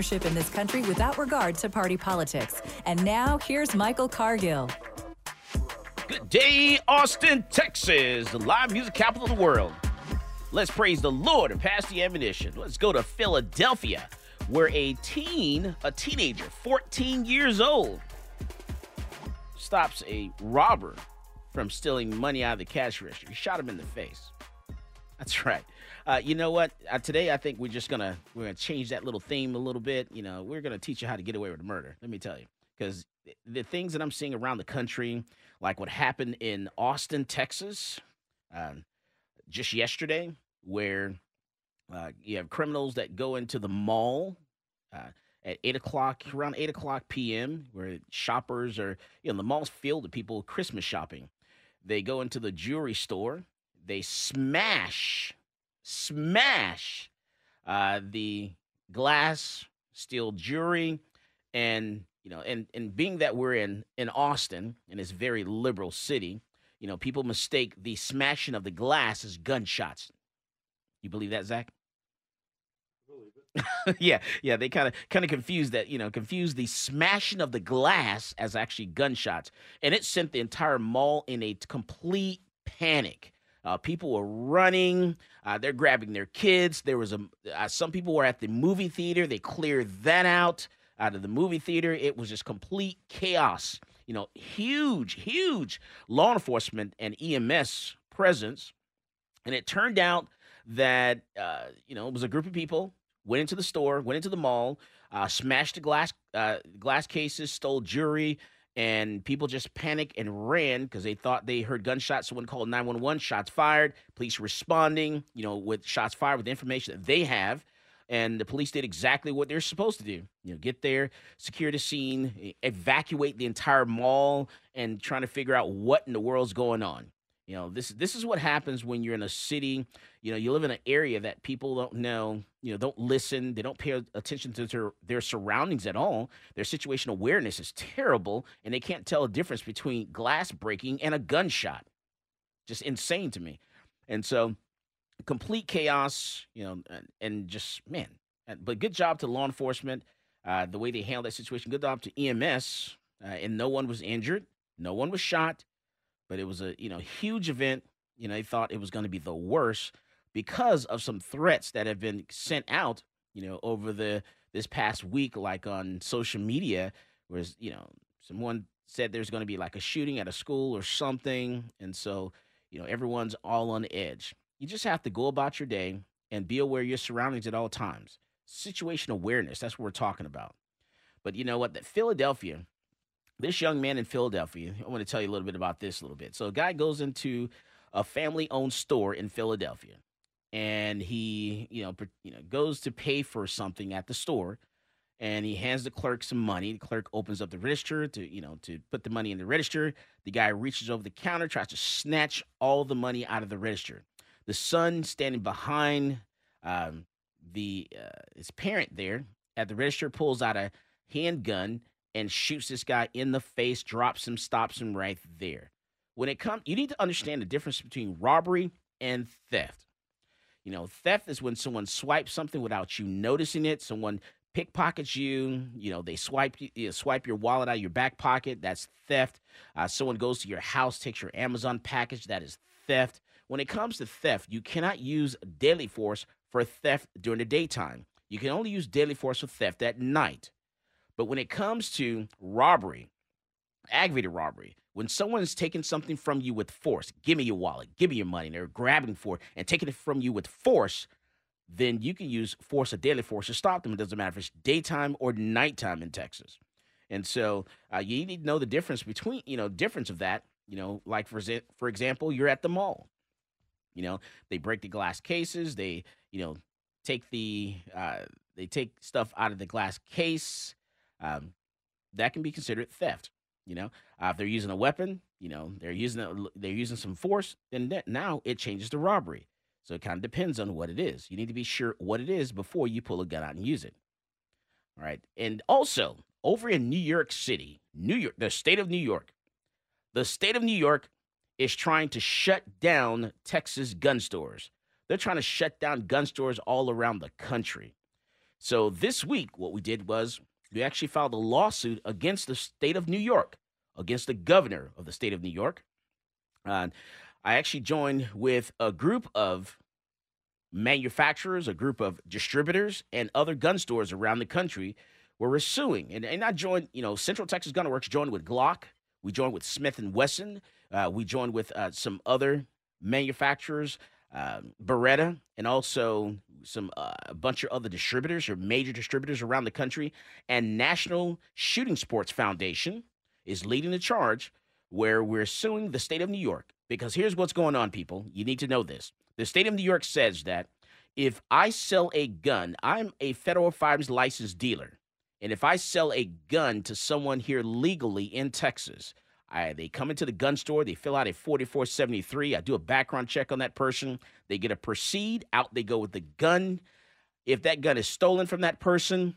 in this country without regard to party politics. And now, here's Michael Cargill. Good day, Austin, Texas, the live music capital of the world. Let's praise the Lord and pass the ammunition. Let's go to Philadelphia, where a teen, a teenager, 14 years old, stops a robber from stealing money out of the cash register. He shot him in the face. That's right. Uh, you know what? Uh, today, I think we're just gonna we're gonna change that little theme a little bit. You know, we're gonna teach you how to get away with murder. Let me tell you, because the things that I'm seeing around the country, like what happened in Austin, Texas, um, just yesterday, where uh, you have criminals that go into the mall uh, at eight o'clock, around eight o'clock p.m., where shoppers are, you know, the mall's filled with people Christmas shopping. They go into the jewelry store, they smash smash uh, the glass, steel jewelry, and you know, and and being that we're in in Austin, in this very liberal city, you know, people mistake the smashing of the glass as gunshots. You believe that, Zach? yeah, yeah, they kind of kind of confused that, you know, confused the smashing of the glass as actually gunshots, and it sent the entire mall in a complete panic. Uh, people were running. Uh, they're grabbing their kids. There was a uh, some people were at the movie theater. They cleared that out out of the movie theater. It was just complete chaos. You know, huge, huge law enforcement and EMS presence. And it turned out that uh, you know it was a group of people went into the store, went into the mall, uh, smashed the glass uh, glass cases, stole jewelry and people just panicked and ran because they thought they heard gunshots. Someone called 911, shots fired, police responding, you know, with shots fired with information that they have. And the police did exactly what they're supposed to do. You know, get there, secure the scene, evacuate the entire mall, and trying to figure out what in the world's going on. You know, this this is what happens when you're in a city. You know, you live in an area that people don't know. You know, don't listen. They don't pay attention to their their surroundings at all. Their situational awareness is terrible, and they can't tell a difference between glass breaking and a gunshot. Just insane to me. And so, complete chaos. You know, and, and just man. But good job to law enforcement. Uh, the way they handled that situation. Good job to EMS. Uh, and no one was injured. No one was shot but it was a you know huge event. You know, they thought it was going to be the worst because of some threats that have been sent out. You know, over the this past week, like on social media, whereas you know someone said there's going to be like a shooting at a school or something, and so you know everyone's all on edge. You just have to go about your day and be aware of your surroundings at all times. Situation awareness, that's what we're talking about. But you know what? That Philadelphia this young man in Philadelphia, I want to tell you a little bit about this a little bit. So, a guy goes into a family owned store in Philadelphia and he, you know, you know, goes to pay for something at the store and he hands the clerk some money. The clerk opens up the register to, you know, to put the money in the register. The guy reaches over the counter, tries to snatch all the money out of the register. The son standing behind um, the uh, his parent there at the register pulls out a handgun and shoots this guy in the face, drops him, stops him right there. When it comes, you need to understand the difference between robbery and theft. You know, theft is when someone swipes something without you noticing it. Someone pickpockets you. You know, they swipe you know, swipe your wallet out of your back pocket. That's theft. Uh, someone goes to your house, takes your Amazon package. That is theft. When it comes to theft, you cannot use deadly force for theft during the daytime. You can only use deadly force for theft at night. But when it comes to robbery, aggravated robbery, when someone is taking something from you with force, give me your wallet, give me your money, and they're grabbing for it and taking it from you with force, then you can use force or deadly force to stop them. It doesn't matter if it's daytime or nighttime in Texas. And so uh, you need to know the difference between, you know, difference of that. You know, like for for example, you're at the mall. You know, they break the glass cases. They, you know, take the uh, they take stuff out of the glass case. Um, that can be considered theft. You know, uh, if they're using a weapon, you know, they're using a, they're using some force, then that, now it changes to robbery. So it kind of depends on what it is. You need to be sure what it is before you pull a gun out and use it. All right. And also, over in New York City, New York, the state of New York, the state of New York is trying to shut down Texas gun stores. They're trying to shut down gun stores all around the country. So this week, what we did was we actually filed a lawsuit against the state of New York, against the governor of the state of New York. I actually joined with a group of manufacturers, a group of distributors, and other gun stores around the country we're suing. And, and I joined, you know, Central Texas Gun Works joined with Glock. We joined with Smith and Wesson. Uh, we joined with uh, some other manufacturers, uh, Beretta, and also some uh, a bunch of other distributors or major distributors around the country. And National Shooting Sports Foundation is leading the charge, where we're suing the state of New York because here's what's going on, people. You need to know this. The state of New York says that if I sell a gun, I'm a federal firearms licensed dealer. And if I sell a gun to someone here legally in Texas, I, they come into the gun store, they fill out a 4473. I do a background check on that person. They get a proceed, out they go with the gun. If that gun is stolen from that person,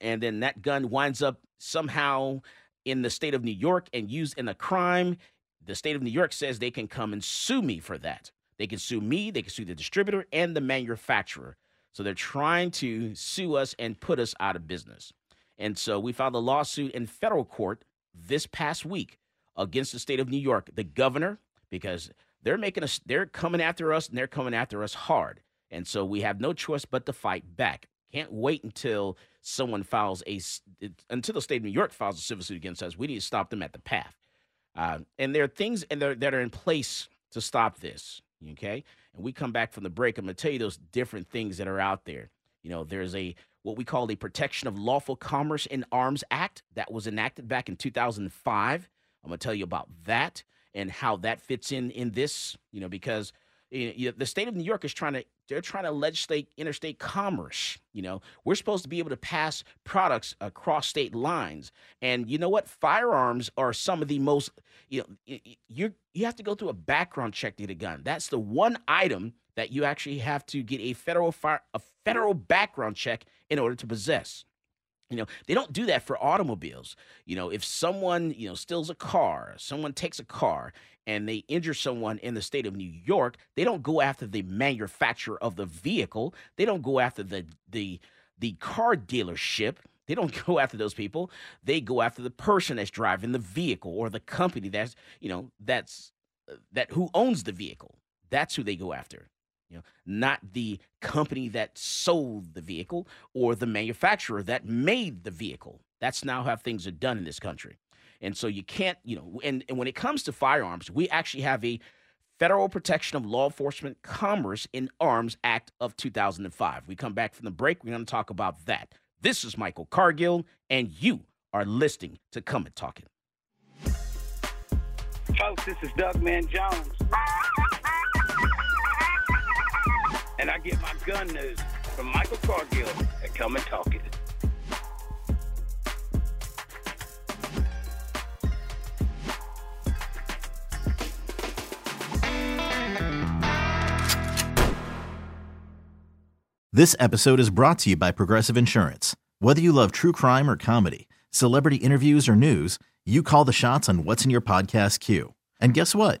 and then that gun winds up somehow in the state of New York and used in a crime, the state of New York says they can come and sue me for that. They can sue me, they can sue the distributor and the manufacturer. So they're trying to sue us and put us out of business. And so we filed a lawsuit in federal court this past week against the state of New York, the governor, because they're making us, they're coming after us and they're coming after us hard. And so we have no choice but to fight back. Can't wait until someone files a, until the state of New York files a civil suit against us. We need to stop them at the path. Uh, and there are things and that are in place to stop this. Okay. And we come back from the break. I'm going to tell you those different things that are out there. You know, there's a what we call the Protection of Lawful Commerce in Arms Act that was enacted back in 2005. I'm going to tell you about that and how that fits in in this, you know, because eh, you know, the state of New York is trying to they're trying to legislate interstate commerce. You know, we're supposed to be able to pass products across state lines, and you know what? Firearms are some of the most. You know, you you have to go through a background check to get a gun. That's the one item that you actually have to get a federal fire a federal background check in order to possess. You know, they don't do that for automobiles. You know, if someone, you know, steals a car, someone takes a car and they injure someone in the state of New York, they don't go after the manufacturer of the vehicle. They don't go after the the the car dealership. They don't go after those people. They go after the person that's driving the vehicle or the company that's, you know, that's uh, that who owns the vehicle. That's who they go after. You know, not the company that sold the vehicle or the manufacturer that made the vehicle. That's now how things are done in this country. And so you can't, you know, and, and when it comes to firearms, we actually have a Federal Protection of Law Enforcement Commerce in Arms Act of 2005. We come back from the break, we're going to talk about that. This is Michael Cargill, and you are listening to Come and Talk It. Folks, this is Doug Man Jones. And I get my gun news from Michael Cargill at Come and Talk It. This episode is brought to you by Progressive Insurance. Whether you love true crime or comedy, celebrity interviews or news, you call the shots on what's in your podcast queue. And guess what?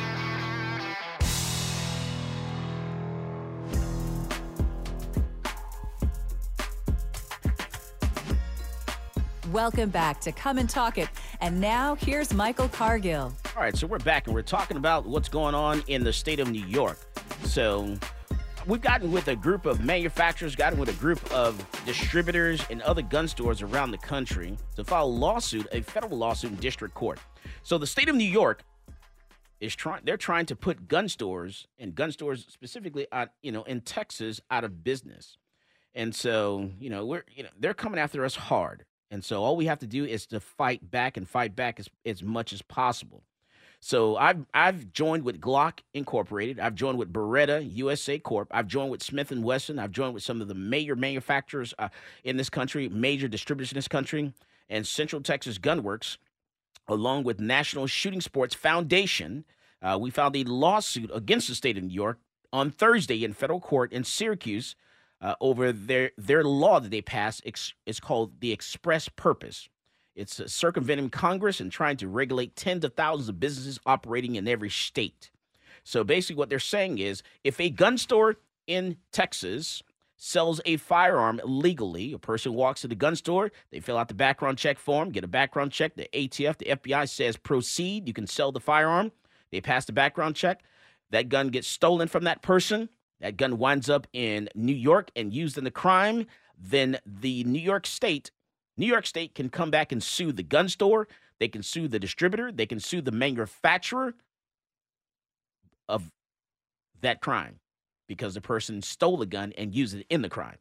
Welcome back to Come and Talk It. And now here's Michael Cargill. All right, so we're back and we're talking about what's going on in the state of New York. So we've gotten with a group of manufacturers, gotten with a group of distributors and other gun stores around the country to file a lawsuit, a federal lawsuit in district court. So the state of New York is trying they're trying to put gun stores and gun stores specifically out, you know, in Texas out of business. And so, you know, we're you know, they're coming after us hard. And so all we have to do is to fight back and fight back as, as much as possible. So I've I've joined with Glock Incorporated. I've joined with Beretta USA Corp. I've joined with Smith and Wesson. I've joined with some of the major manufacturers uh, in this country, major distributors in this country, and Central Texas Gunworks, along with National Shooting Sports Foundation. Uh, we filed a lawsuit against the state of New York on Thursday in federal court in Syracuse uh, over their their law that they passed. Ex- it's called the Express Purpose. It's uh, circumventing Congress and trying to regulate tens of thousands of businesses operating in every state. So basically, what they're saying is if a gun store in Texas sells a firearm legally, a person walks to the gun store, they fill out the background check form, get a background check. The ATF, the FBI says proceed, you can sell the firearm. They pass the background check. That gun gets stolen from that person. That gun winds up in New York and used in the crime. Then the New York State New York State can come back and sue the gun store, they can sue the distributor, they can sue the manufacturer of that crime because the person stole a gun and used it in the crime.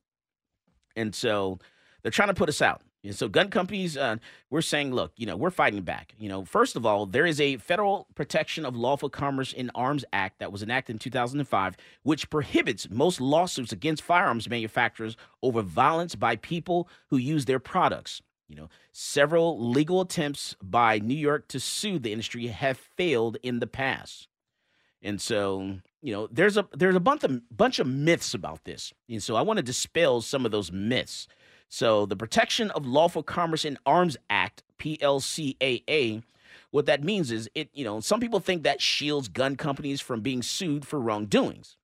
And so they're trying to put us out. And so gun companies, uh, we're saying, look, you know, we're fighting back. You know, first of all, there is a Federal Protection of Lawful Commerce in Arms Act that was enacted in 2005, which prohibits most lawsuits against firearms manufacturers over violence by people who use their products. You know, several legal attempts by New York to sue the industry have failed in the past. And so, you know, there's a there's a bunch of bunch of myths about this. And so I want to dispel some of those myths. So, the Protection of Lawful Commerce in Arms Act, PLCAA, what that means is it, you know, some people think that shields gun companies from being sued for wrongdoings.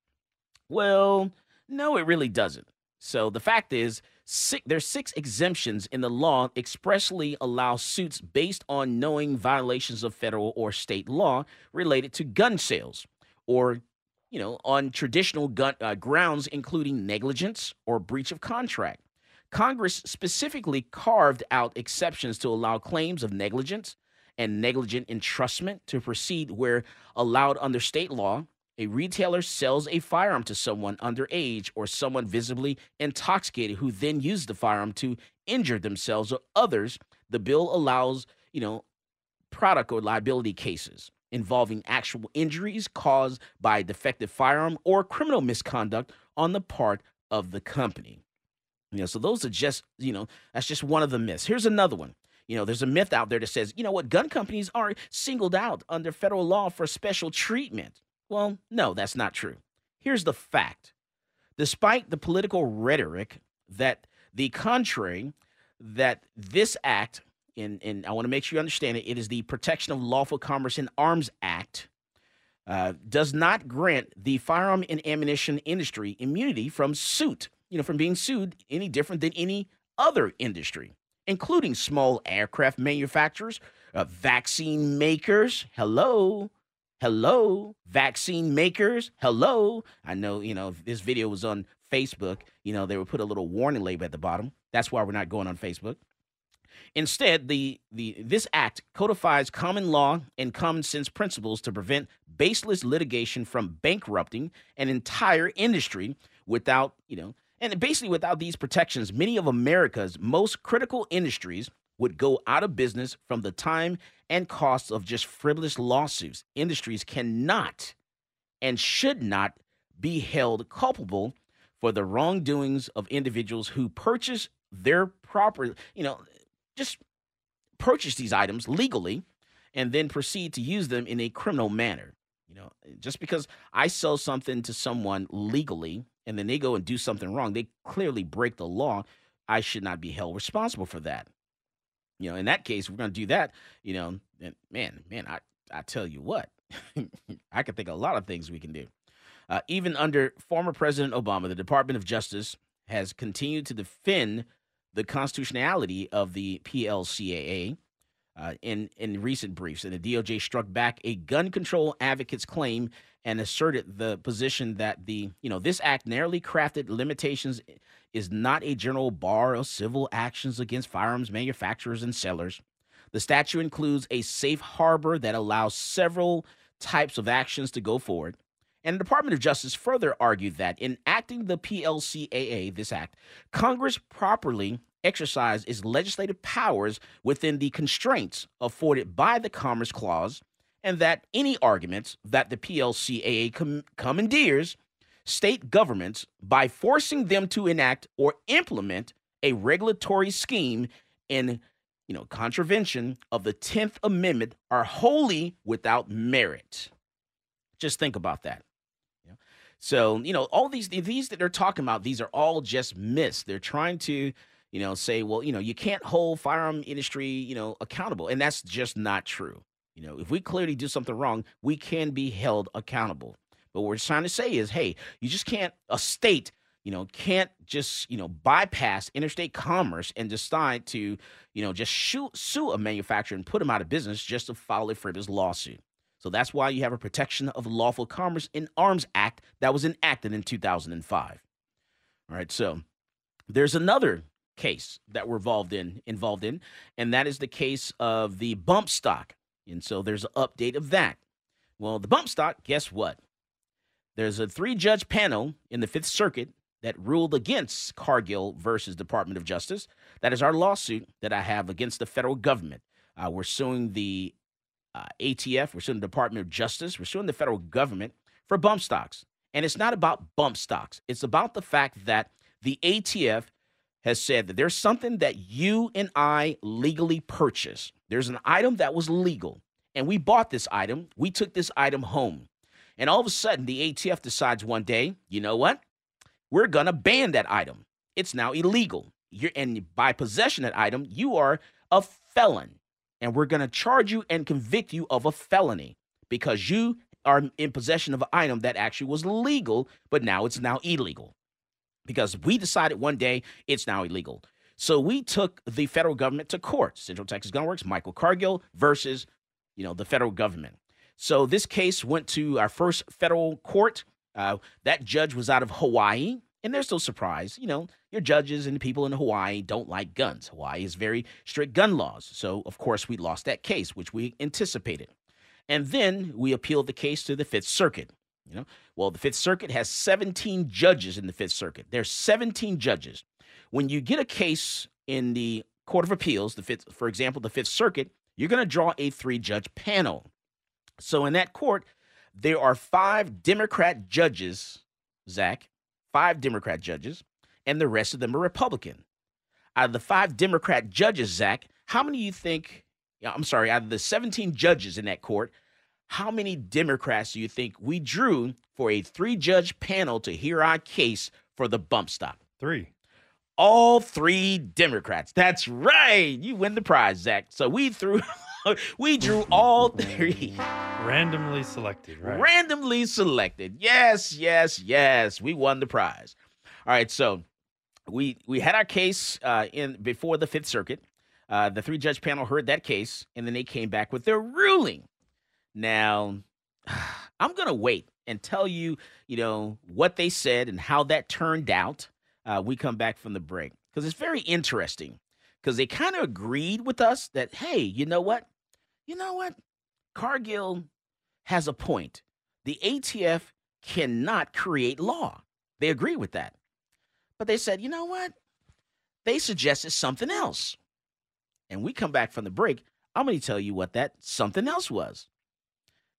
Well, no, it really doesn't. So, the fact is, six, there's six exemptions in the law expressly allow suits based on knowing violations of federal or state law related to gun sales or you know on traditional gun uh, grounds including negligence or breach of contract Congress specifically carved out exceptions to allow claims of negligence and negligent entrustment to proceed where allowed under state law. A retailer sells a firearm to someone underage or someone visibly intoxicated who then uses the firearm to injure themselves or others. The bill allows, you know, product or liability cases involving actual injuries caused by a defective firearm or criminal misconduct on the part of the company. You know, so those are just, you know, that's just one of the myths. Here's another one. You know, there's a myth out there that says, you know what, gun companies are singled out under federal law for special treatment. Well, no, that's not true. Here's the fact. Despite the political rhetoric that the contrary, that this act, and, and I want to make sure you understand it, it is the Protection of Lawful Commerce in Arms Act, uh, does not grant the firearm and ammunition industry immunity from suit you know, from being sued any different than any other industry, including small aircraft manufacturers, uh, vaccine makers. Hello. Hello, vaccine makers. Hello. I know, you know, this video was on Facebook. You know, they would put a little warning label at the bottom. That's why we're not going on Facebook. Instead, the, the this act codifies common law and common sense principles to prevent baseless litigation from bankrupting an entire industry without, you know, and basically without these protections, many of America's most critical industries would go out of business from the time and costs of just frivolous lawsuits. Industries cannot and should not be held culpable for the wrongdoings of individuals who purchase their property, you know, just purchase these items legally and then proceed to use them in a criminal manner. You know, just because I sell something to someone legally and then they go and do something wrong, they clearly break the law. I should not be held responsible for that. You know, in that case, we're going to do that. You know, man, man, I I tell you what, I can think of a lot of things we can do. Uh, even under former President Obama, the Department of Justice has continued to defend the constitutionality of the PLCAA uh, in in recent briefs, and the DOJ struck back a gun control advocate's claim and asserted the position that the you know this act narrowly crafted limitations is not a general bar of civil actions against firearms manufacturers and sellers. The statute includes a safe harbor that allows several types of actions to go forward. And the Department of Justice further argued that in acting the PLCAA, this act, Congress properly exercised its legislative powers within the constraints afforded by the Commerce Clause, and that any arguments that the PLCAA com- commandeers state governments by forcing them to enact or implement a regulatory scheme in you know contravention of the 10th amendment are wholly without merit. Just think about that. So, you know, all these these that they're talking about, these are all just myths. They're trying to, you know, say, well, you know, you can't hold firearm industry, you know, accountable, and that's just not true. You know, if we clearly do something wrong, we can be held accountable. But what we're trying to say is, hey, you just can't a state, you know, can't just, you know, bypass interstate commerce and decide to, you know, just shoot, sue a manufacturer and put them out of business just to file a frivolous lawsuit. So that's why you have a Protection of Lawful Commerce in Arms Act that was enacted in 2005. All right, so there's another case that we're involved in, involved in, and that is the case of the bump stock. And so there's an update of that. Well, the bump stock, guess what? There's a three-judge panel in the Fifth Circuit that ruled against Cargill versus Department of Justice. That is our lawsuit that I have against the federal government. Uh, we're suing the uh, ATF, we're suing the Department of Justice, we're suing the federal government for bump stocks. And it's not about bump stocks, it's about the fact that the ATF has said that there's something that you and I legally purchased. There's an item that was legal, and we bought this item, we took this item home. And all of a sudden, the ATF decides one day, you know what? We're going to ban that item. It's now illegal. You're, and by possession of that item, you are a felon and we're going to charge you and convict you of a felony because you are in possession of an item that actually was legal, but now it's now illegal. Because we decided one day it's now illegal. So we took the federal government to court, Central Texas Gunworks, Michael Cargill versus, you know, the federal government. So this case went to our first federal court. Uh, that judge was out of Hawaii. And there's no surprise, you know, your judges and the people in Hawaii don't like guns. Hawaii has very strict gun laws. So, of course, we lost that case, which we anticipated. And then we appealed the case to the Fifth Circuit. You know, well, the Fifth Circuit has 17 judges in the Fifth Circuit. There's 17 judges. When you get a case in the Court of Appeals, the Fifth, for example, the Fifth Circuit, you're going to draw a three-judge panel. So in that court, there are five Democrat judges, Zach, five Democrat judges, and the rest of them are Republican. Out of the five Democrat judges, Zach, how many do you think? I'm sorry, out of the 17 judges in that court, how many Democrats do you think we drew for a three judge panel to hear our case for the bump stop? Three. All three Democrats. That's right. You win the prize, Zach. So we threw, we drew all three. Randomly selected, right? Randomly selected. Yes, yes, yes. We won the prize. All right, so we we had our case uh, in before the Fifth Circuit. Uh, the three judge panel heard that case, and then they came back with their ruling. Now, I'm gonna wait and tell you, you know, what they said and how that turned out. Uh, we come back from the break because it's very interesting. because they kind of agreed with us that, hey, you know what? You know what? Cargill has a point. The ATF cannot create law. They agree with that. But they said, you know what? They suggested something else. And we come back from the break. I'm going to tell you what that something else was.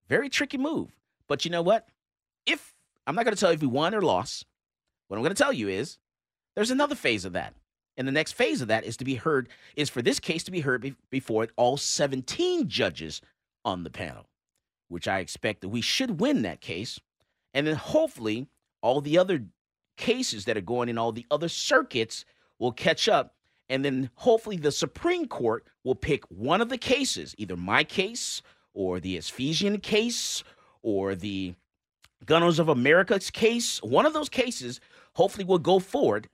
Very tricky move. But you know what? If I'm not going to tell you if we won or lost, what I'm going to tell you is there's another phase of that. And the next phase of that is to be heard, is for this case to be heard be- before all 17 judges on the panel, which I expect that we should win that case. And then hopefully all the other cases that are going in all the other circuits will catch up. And then hopefully the Supreme Court will pick one of the cases, either my case or the Aposhian case or the Gun Owners of America's case. One of those cases hopefully will go forward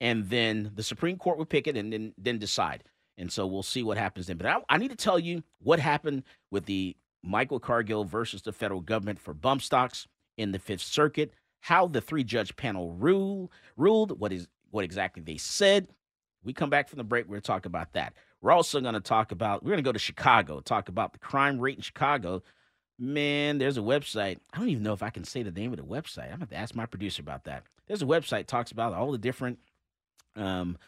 and then the Supreme Court will pick it and then then decide. And so we'll see what happens then. But I, I need to tell you what happened with the Michael Cargill versus the federal government for bump stocks in the Fifth Circuit. How the three judge panel rule ruled, what is what exactly they said. We come back from the break. We're talk about that. We're also going to talk about. We're going to go to Chicago. Talk about the crime rate in Chicago. Man, there's a website. I don't even know if I can say the name of the website. I'm going to ask my producer about that. There's a website talks about all the different um,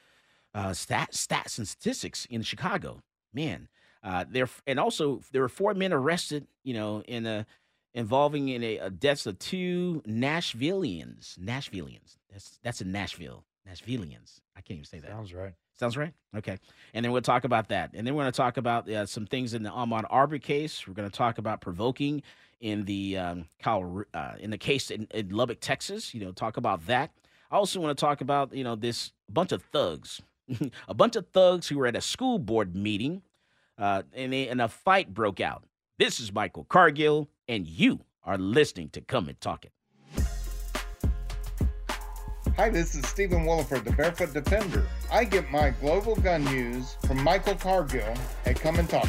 uh, stat, stats and statistics in Chicago. Man, uh, there and also there were four men arrested. You know, in a involving in a, a deaths of two Nashvillians. Nashvillians. That's that's in Nashville. Nashvillians. I can't even say that. Sounds right. Sounds right. Okay. And then we'll talk about that. And then we're going to talk about uh, some things in the Ahmaud Arbery case. We're going to talk about provoking in the um, Kyle, uh, in the case in, in Lubbock, Texas. You know, talk about that. I also want to talk about you know this bunch of thugs, a bunch of thugs who were at a school board meeting, uh, and, they, and a fight broke out. This is Michael Cargill, and you are listening to Come and Talk It. Hi, this is Stephen Williford, the Barefoot Defender. I get my global gun news from Michael Cargill at Come and Talk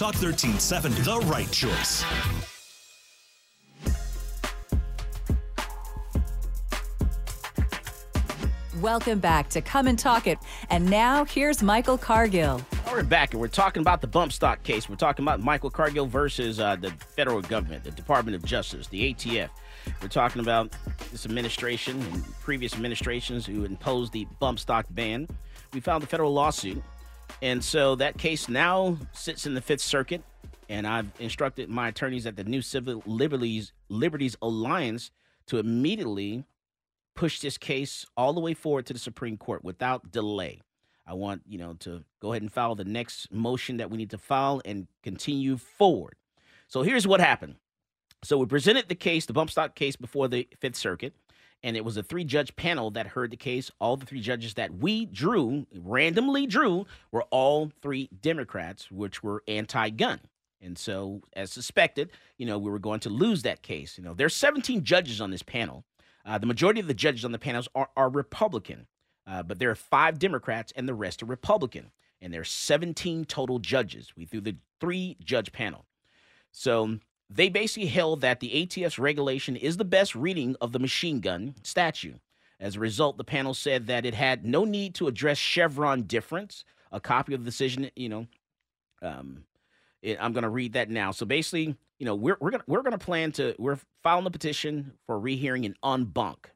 Talk 1370, the right choice. Welcome back to Come and Talk It. And now here's Michael Cargill. We're back and we're talking about the bump stock case. We're talking about Michael Cargill versus uh, the federal government, the Department of Justice, the ATF. We're talking about this administration and previous administrations who imposed the bump stock ban. We filed a federal lawsuit, and so that case now sits in the Fifth Circuit. And I've instructed my attorneys at the New Civil Liberties Liberties Alliance to immediately push this case all the way forward to the Supreme Court without delay. I want, you know, to go ahead and file the next motion that we need to file and continue forward. So here's what happened. So we presented the case, the bump stock case, before the Fifth Circuit, and it was a three judge panel that heard the case. All the three judges that we drew, randomly drew, were all three Democrats, which were anti gun. And so, as suspected, you know, we were going to lose that case. You know, there's 17 judges on this panel. Uh, the majority of the judges on the panels are, are Republican, uh, but there are five Democrats and the rest are Republican. And there's 17 total judges. We threw the three judge panel. So they basically held that the ATF's regulation is the best reading of the machine gun statute. As a result, the panel said that it had no need to address Chevron deference. A copy of the decision, you know, um, it, I'm going to read that now. So basically, you know, we're we're gonna we're gonna plan to we're filing the petition for rehearing in en banc.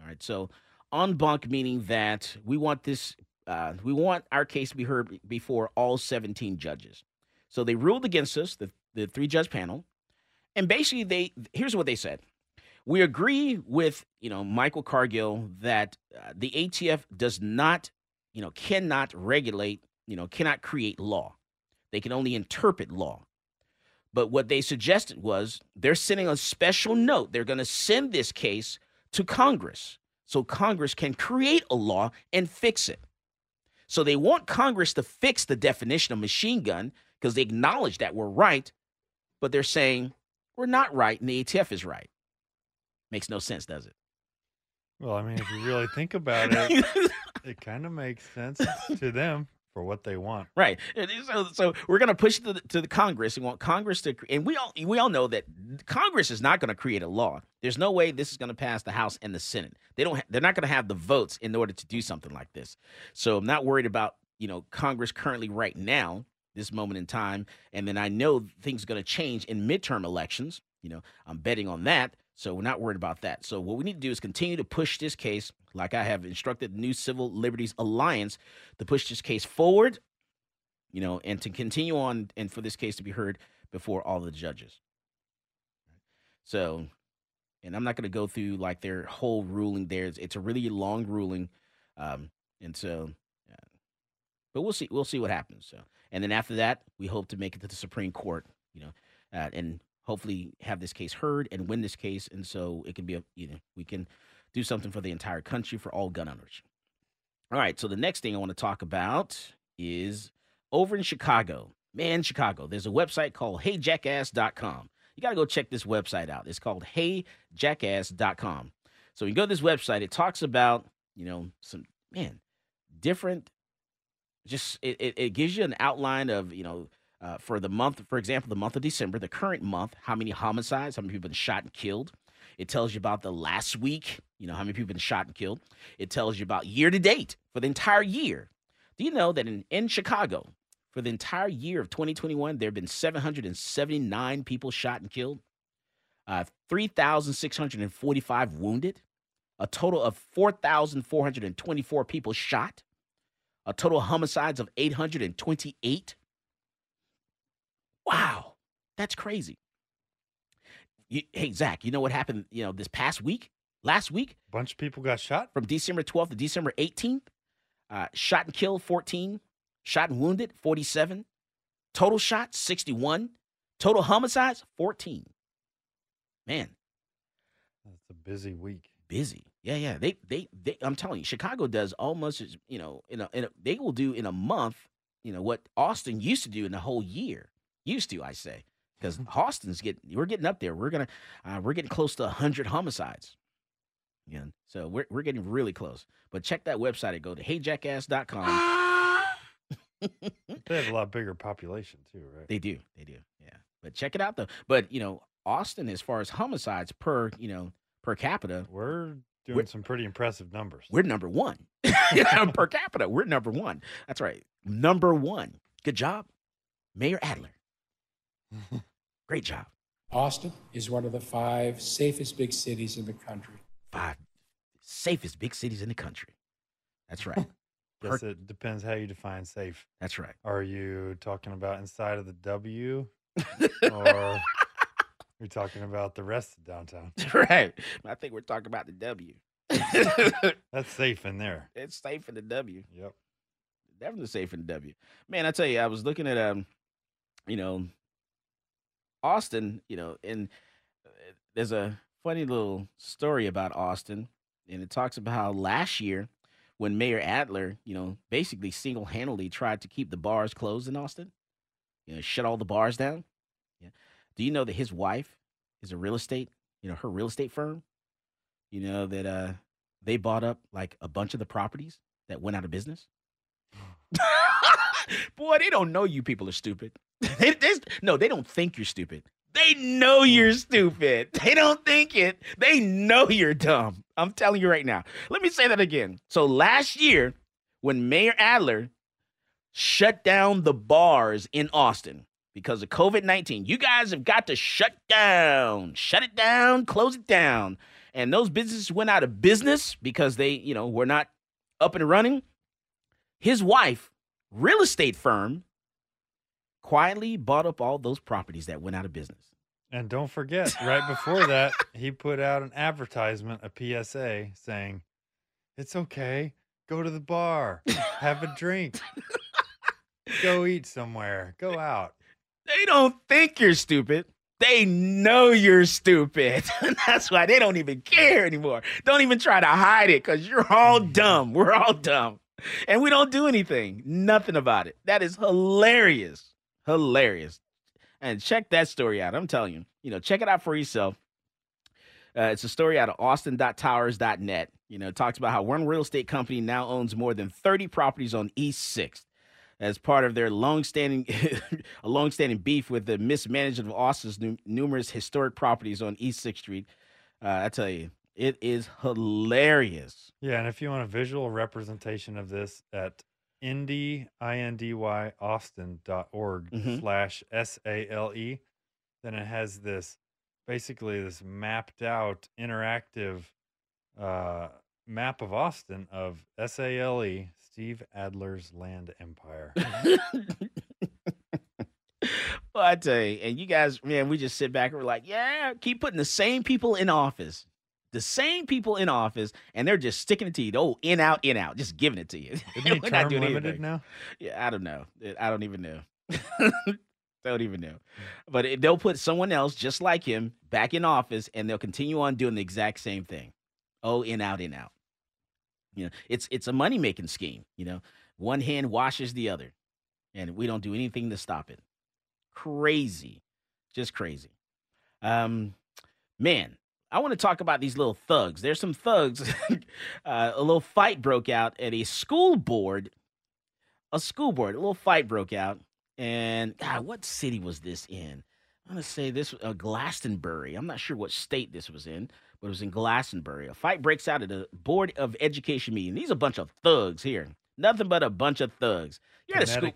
All right, so en banc meaning that we want this uh, we want our case to be heard before all 17 judges. So they ruled against us, the the three judge panel, and basically they here's what they said. We agree with you know Michael Cargill that uh, the ATF does not you know cannot regulate you know, cannot create law. They can only interpret law. But what they suggested was they're sending a special note. They're going to send this case to Congress so Congress can create a law and fix it. So they want Congress to fix the definition of machine gun because they acknowledge that we're right, but they're saying we're not right and the ATF is right. Makes no sense, does it? Well, I mean, if you really think about it, it kind of makes sense to them for what they want. Right. So, so we're going to push to the, to the Congress and want Congress to, and we all we all know that Congress is not going to create a law. There's no way this is going to pass the House and the Senate. They don't. Ha- they're not going to have the votes in order to do something like this. So I'm not worried about you know Congress currently right now, this moment in time, and then I know things are going to change in midterm elections. You know, I'm betting on that. So we're not worried about that. So what we need to do is continue to push this case, like I have instructed the New Civil Liberties Alliance to push this case forward, you know, and to continue on and for this case to be heard before all the judges. So, and I'm not going to go through like their whole ruling there. It's, it's a really long ruling. Um, and so, yeah. but we'll see, we'll see what happens. So, and then after that, we hope to make it to the Supreme Court, you know, uh, and hopefully have this case heard and win this case. And so it can be a, you know, we can do something for the entire country for all gun owners. All right. So the next thing I want to talk about is over in Chicago. Man, Chicago, there's a website called heyjackass.com. You got to go check this website out. It's called heyjackass.com. So you go to this website, it talks about, you know, some, man, different, just, it, it, it gives you an outline of, you know, uh, for the month, for example, the month of December, the current month, how many homicides, how many people have been shot and killed. It tells you about the last week, you know, how many people have been shot and killed. It tells you about year to date for the entire year. Do you know that in, in Chicago, for the entire year of 2021, there have been 779 people shot and killed, uh, 3,645 wounded, a total of 4,424 people shot, a total of homicides of 828. Wow, that's crazy. You, hey, Zach, you know what happened, you know, this past week? Last week? A bunch of people got shot. From December 12th to December 18th. Uh, shot and killed 14, shot and wounded 47, total shots 61, total homicides 14. Man, that's a busy week. Busy, yeah, yeah. They, they, they. I'm telling you, Chicago does almost, as you know, in a, in a, they will do in a month, you know, what Austin used to do in a whole year. Used to, I say, because Austin's getting, we're getting up there. We're gonna, uh, we're getting close to hundred homicides. Yeah. So we're, we're getting really close. But check that website and go to heyjackass.com. they have a lot bigger population too, right? They do. They do. Yeah. But check it out though. But you know, Austin, as far as homicides per, you know, per capita, we're doing we're, some pretty impressive numbers. We're number one. per capita. We're number one. That's right. Number one. Good job. Mayor Adler. Great job. Austin is one of the five safest big cities in the country five safest big cities in the country. That's right. Guess it depends how you define safe. That's right. Are you talking about inside of the W, or are talking about the rest of downtown? Right. I think we're talking about the W. That's safe in there. It's safe in the W. Yep. Definitely safe in the W. Man, I tell you, I was looking at um, you know, Austin. You know, and uh, there's a funny little story about Austin, and it talks about how last year, when Mayor Adler, you know, basically single handedly tried to keep the bars closed in Austin, you know, shut all the bars down. Do you know that his wife is a real estate, you know, her real estate firm? You know that uh they bought up like a bunch of the properties that went out of business. Boy, they don't know you people are stupid. they, they, no, they don't think you're stupid. They know you're stupid. They don't think it. They know you're dumb. I'm telling you right now. Let me say that again. So last year, when Mayor Adler shut down the bars in Austin because of COVID 19, you guys have got to shut down, shut it down, close it down. And those businesses went out of business because they, you know, were not up and running. His wife, real estate firm, quietly bought up all those properties that went out of business. And don't forget, right before that, he put out an advertisement, a PSA saying, It's okay. Go to the bar, have a drink. Go eat somewhere. Go out. They don't think you're stupid. They know you're stupid. That's why they don't even care anymore. Don't even try to hide it because you're all dumb. We're all dumb. And we don't do anything. Nothing about it. That is hilarious. Hilarious. And check that story out. I'm telling you, you know, check it out for yourself. Uh, it's a story out of austin.towers.net. You know, it talks about how one real estate company now owns more than 30 properties on East 6th as part of their longstanding a long-standing beef with the mismanagement of Austin's nu- numerous historic properties on East 6th Street. Uh, I tell you, it is hilarious. Yeah, and if you want a visual representation of this at indy, I-N-D-Y, austin.org Mhm. slash S-A-L-E, then it has this, basically this mapped out interactive uh, map of Austin of S-A-L-E, Steve Adler's Land Empire. Well, I tell you, and you guys, man, we just sit back and we're like, yeah, keep putting the same people in office. The same people in office, and they're just sticking it to you. Oh, in, out, in, out, just giving it to you. Isn't We're not doing limited anything. now? Yeah, I don't know. I don't even know. don't even know. But they'll put someone else just like him back in office, and they'll continue on doing the exact same thing. Oh, in, out, in, out. You know, it's it's a money making scheme. You know, one hand washes the other, and we don't do anything to stop it. Crazy, just crazy. Um, man, I want to talk about these little thugs. There's some thugs. uh, a little fight broke out at a school board. A school board. A little fight broke out, and God, what city was this in? I'm gonna say this uh, Glastonbury. I'm not sure what state this was in, but it was in Glastonbury. A fight breaks out at a board of education meeting. These are a bunch of thugs here. Nothing but a bunch of thugs. You're at a school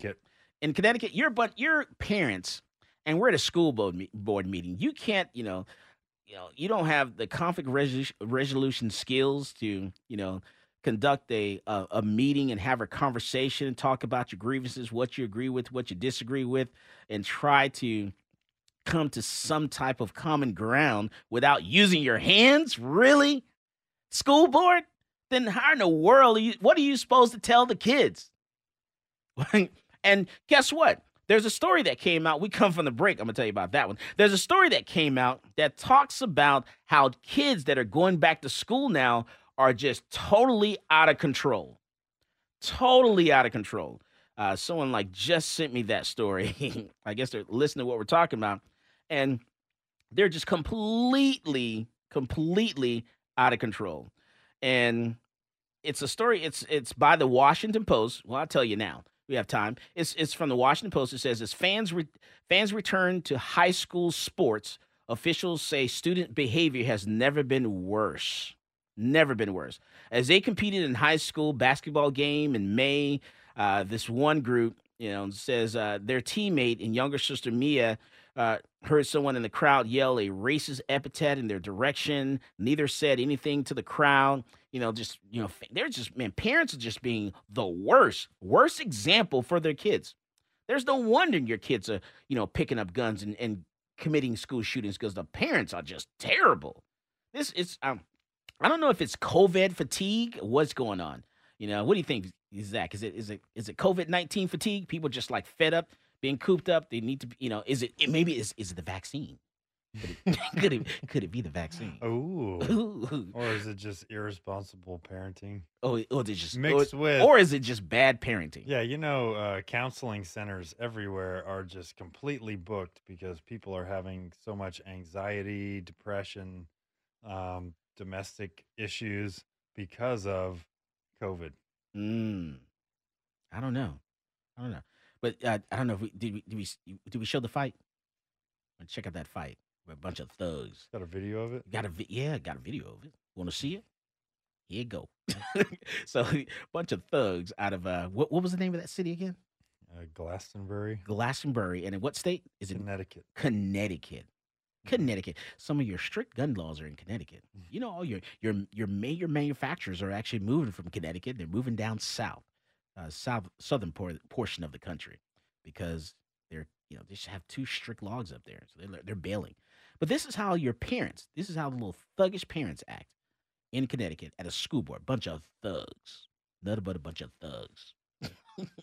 in Connecticut. You're but your parents, and we're at a school board me- board meeting. You can't, you know, you know, you don't have the conflict resolu- resolution skills to, you know, conduct a, a a meeting and have a conversation and talk about your grievances, what you agree with, what you disagree with, and try to come to some type of common ground without using your hands. Really, school board? Then how in the world are you? What are you supposed to tell the kids? and guess what? There's a story that came out. We come from the break. I'm going to tell you about that one. There's a story that came out that talks about how kids that are going back to school now are just totally out of control. Totally out of control. Uh, someone like just sent me that story. I guess they're listening to what we're talking about. And they're just completely, completely out of control. And it's a story. It's it's by the Washington Post. Well, I'll tell you now. We have time. It's it's from the Washington Post. It says as fans re- fans return to high school sports, officials say student behavior has never been worse. Never been worse. As they competed in high school basketball game in May, uh, this one group, you know, says uh, their teammate and younger sister Mia uh, heard someone in the crowd yell a racist epithet in their direction. Neither said anything to the crowd. You know, just you know, they're just man. Parents are just being the worst, worst example for their kids. There's no wonder your kids are you know picking up guns and, and committing school shootings because the parents are just terrible. This is um, I don't know if it's COVID fatigue. What's going on? You know, what do you think, Zach? Is it is it is it COVID nineteen fatigue? People just like fed up, being cooped up. They need to, you know, is it, it maybe is is it the vaccine? Could it, could it could it be the vaccine? Ooh. Ooh. Or is it just irresponsible parenting? Oh, or they just Mixed or, with- or is it just bad parenting? Yeah, you know, uh, counseling centers everywhere are just completely booked because people are having so much anxiety, depression, um, domestic issues because of COVID. Mm. I don't know. I don't know. But uh, I don't know if we did we did we did we show the fight? Check out that fight. With a bunch of thugs. Got a video of it? Got a vi- yeah, got a video of it. Want to see it? Here you go. so a bunch of thugs out of uh what what was the name of that city again? Uh, Glastonbury, Glastonbury. And in what state? Is it Connecticut. Connecticut. Connecticut. Some of your strict gun laws are in Connecticut. You know, all your your your major manufacturers are actually moving from Connecticut. They're moving down south, uh, south southern por- portion of the country, because they're you know they just have two strict laws up there, so they're they're bailing. But this is how your parents. This is how the little thuggish parents act in Connecticut at a school board. Bunch of thugs, nothing but a bunch of thugs.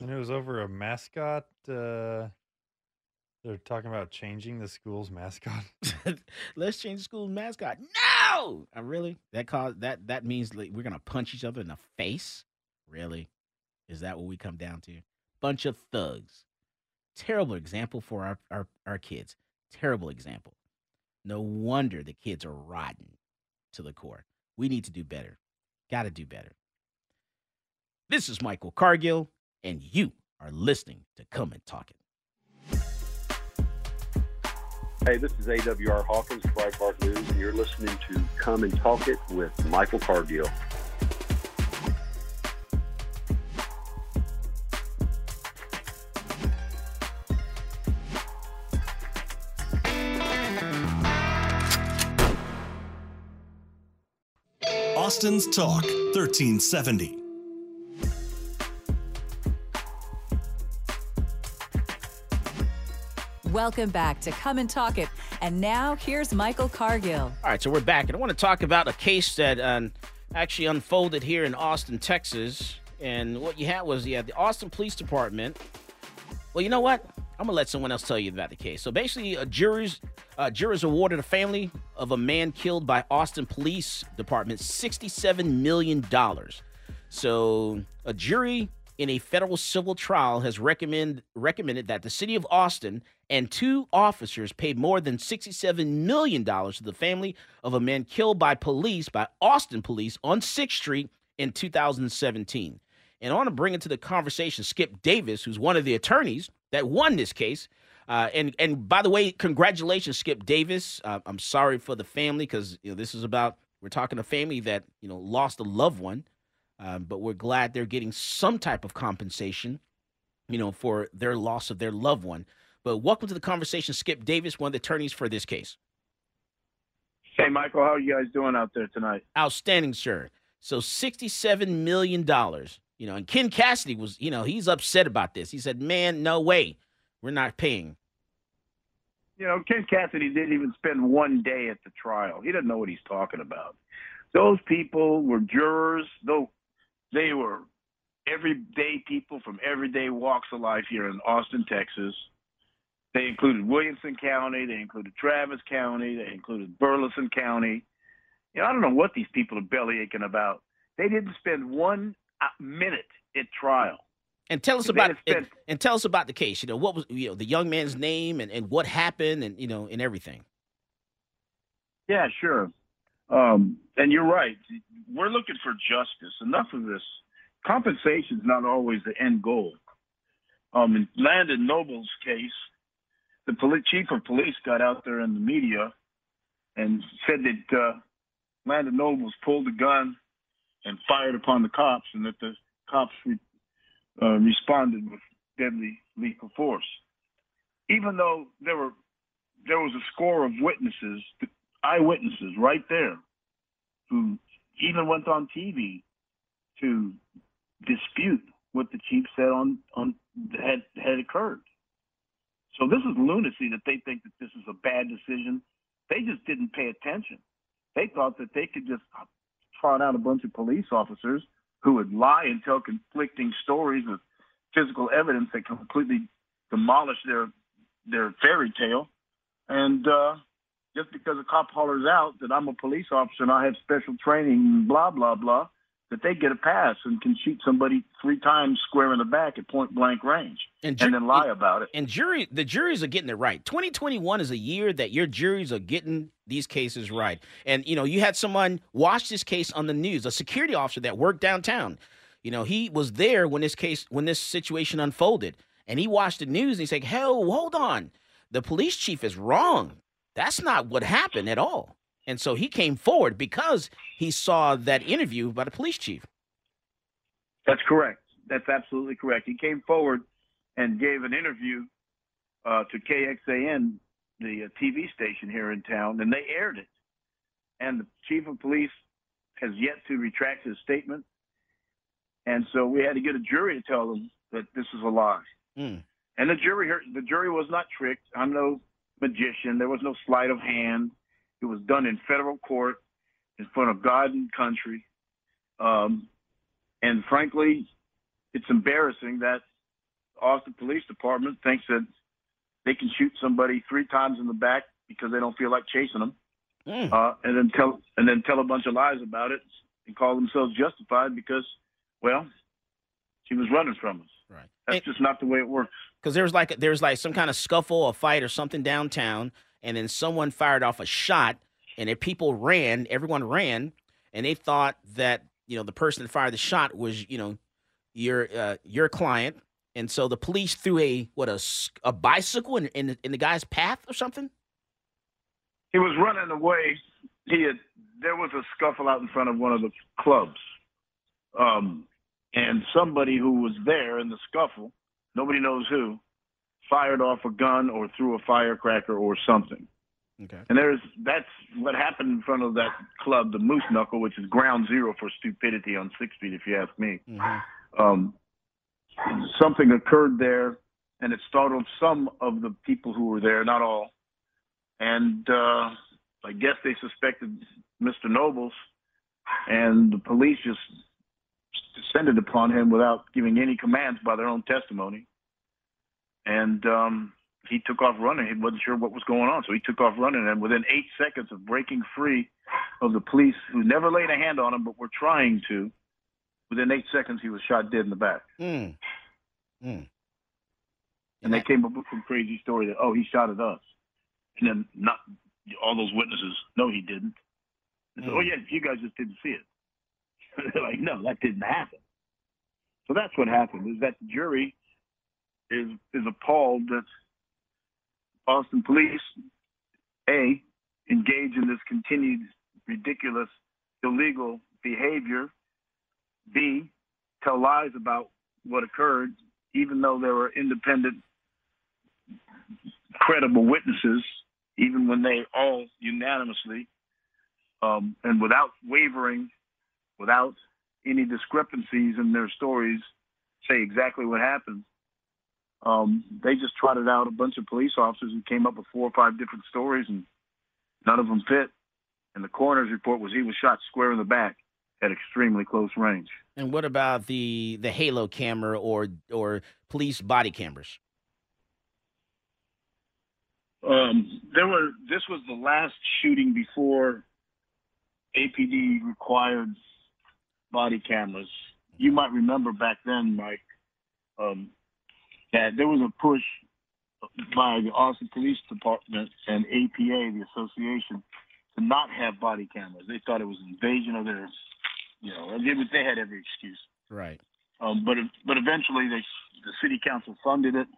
and it was over a mascot. Uh, they're talking about changing the school's mascot. Let's change the school mascot. No, uh, really? That cause that that means like, we're gonna punch each other in the face? Really? Is that what we come down to? Bunch of thugs. Terrible example for our our, our kids. Terrible example. No wonder the kids are rotten to the core. We need to do better. Got to do better. This is Michael Cargill, and you are listening to Come and Talk It. Hey, this is AWR Hawkins, Breitbart News, and you're listening to Come and Talk It with Michael Cargill. Austin's Talk 1370. Welcome back to Come and Talk It. And now here's Michael Cargill. All right, so we're back, and I want to talk about a case that um, actually unfolded here in Austin, Texas. And what you had was yeah, the Austin Police Department. Well, you know what? I'm gonna let someone else tell you about the case. So basically, a jurors uh, jurors awarded a family of a man killed by Austin Police Department 67 million dollars. So a jury in a federal civil trial has recommend, recommended that the city of Austin and two officers paid more than $67 million to the family of a man killed by police, by Austin police, on 6th Street in 2017. And I want to bring into the conversation Skip Davis, who's one of the attorneys that won this case. Uh, and and by the way, congratulations, Skip Davis. Uh, I'm sorry for the family because you know this is about we're talking a family that you know lost a loved one, um, but we're glad they're getting some type of compensation, you know, for their loss of their loved one. But welcome to the conversation, Skip Davis, one of the attorneys for this case. Hey, Michael, how are you guys doing out there tonight? Outstanding, sir. So sixty-seven million dollars. You know, and Ken Casaday was, you know, he's upset about this. He said, "Man, no way, we're not paying." You know, Ken Casaday didn't even spend one day at the trial. He doesn't know what he's talking about. Those people were jurors, though they were everyday people from everyday walks of life here in Austin, Texas. They included Williamson County, they included Travis County, they included Burleson County. You know, I don't know what these people are belly aching about. They didn't spend one uh, minute at trial. And tell us about and, and, tell us about the case. You know, what was you know the young man's name and, and what happened and you know and everything. Yeah, sure. Um, and you're right. We're looking for justice. Enough of this. Compensation is not always the end goal. Um, in Landon Nobles' case, the chief of police got out there in the media and said that uh, Landon Nobles pulled a gun and fired upon the cops, and that the cops re- uh, responded with deadly lethal force. Even though there were there was a score of witnesses, eyewitnesses, right there, who even went on TV to dispute what the chief said on on had had occurred. So this is lunacy that they think that this is a bad decision. They just didn't pay attention. They thought that they could just trot out a bunch of police officers who would lie and tell conflicting stories with physical evidence that completely demolish their their fairy tale. And uh, just because a cop hollers out that I'm a police officer and I have special training, blah blah blah, that they get a pass and can shoot somebody three times square in the back at point blank range and, ju- and then lie about it. And jury, the juries are getting it right. 2021 is a year that your juries are getting these cases right. And you know, you had someone watch this case on the news, a security officer that worked downtown. You know, he was there when this case, when this situation unfolded, and he watched the news and he's like, "Hell, hold on, the police chief is wrong. That's not what happened at all." And so he came forward because he saw that interview by the police chief. That's correct. That's absolutely correct. He came forward and gave an interview uh, to KXAN, the uh, TV station here in town, and they aired it. And the chief of police has yet to retract his statement. And so we had to get a jury to tell them that this is a lie. Mm. And the jury, heard, the jury was not tricked. I'm no magician. There was no sleight of hand. It was done in federal court in front of God and country. Um, and frankly, it's embarrassing that the Austin Police Department thinks that they can shoot somebody three times in the back because they don't feel like chasing them, mm. uh, and then tell and then tell a bunch of lies about it and call themselves justified because, well, she was running from us. That's And- just not the way it works. because there was like there was like some kind of scuffle or fight or something downtown, and then someone fired off a shot, and if people ran, everyone ran, and they thought that you know the person that fired the shot was you know your uh, your client, and so the police threw a what a a bicycle in in, the- in the guy's path or something. He was running away. He had there was a scuffle out in front of one of the clubs, um, and somebody who was there in the scuffle, nobody knows who, fired off a gun or threw a firecracker or something. Okay. And there's that's what happened in front of that club, the Moose Knuckle, which is ground zero for stupidity on Six Feet, if you ask me. Um, something occurred there, and it startled some of the people who were there, not all. And uh, I guess they suspected Mr. Nobles, and the police just descended upon him without giving any commands by their own testimony. And um, he took off running. He wasn't sure what was going on, so he took off running. And within eight seconds of breaking free of the police, who never laid a hand on him but were trying to, within eight seconds he was shot dead in the back. Mm. And they came up with some crazy story that oh he shot at us, and then not all those witnesses no he didn't. Said, oh yeah you guys just didn't see it. They're like no that didn't happen. So that's what happened is that the jury is is appalled that Austin police a engage in this continued ridiculous illegal behavior. B tell lies about what occurred, even though there were independent credible witnesses, even when they all unanimously um, and without wavering, without any discrepancies in their stories, say exactly what happened. Um, they just trotted out a bunch of police officers who came up with four or five different stories, and none of them fit. And the coroner's report was he was shot square in the back at extremely close range. And what about the the halo camera or or police body cameras? Um, there were. This was the last shooting before APD required body cameras. You might remember back then, Mike, um, that there was a push by the Austin Police Department and APA, the association, to not have body cameras. They thought it was an invasion of their, you know, they, they had every excuse. Right. Um, but but eventually, they the city council funded it,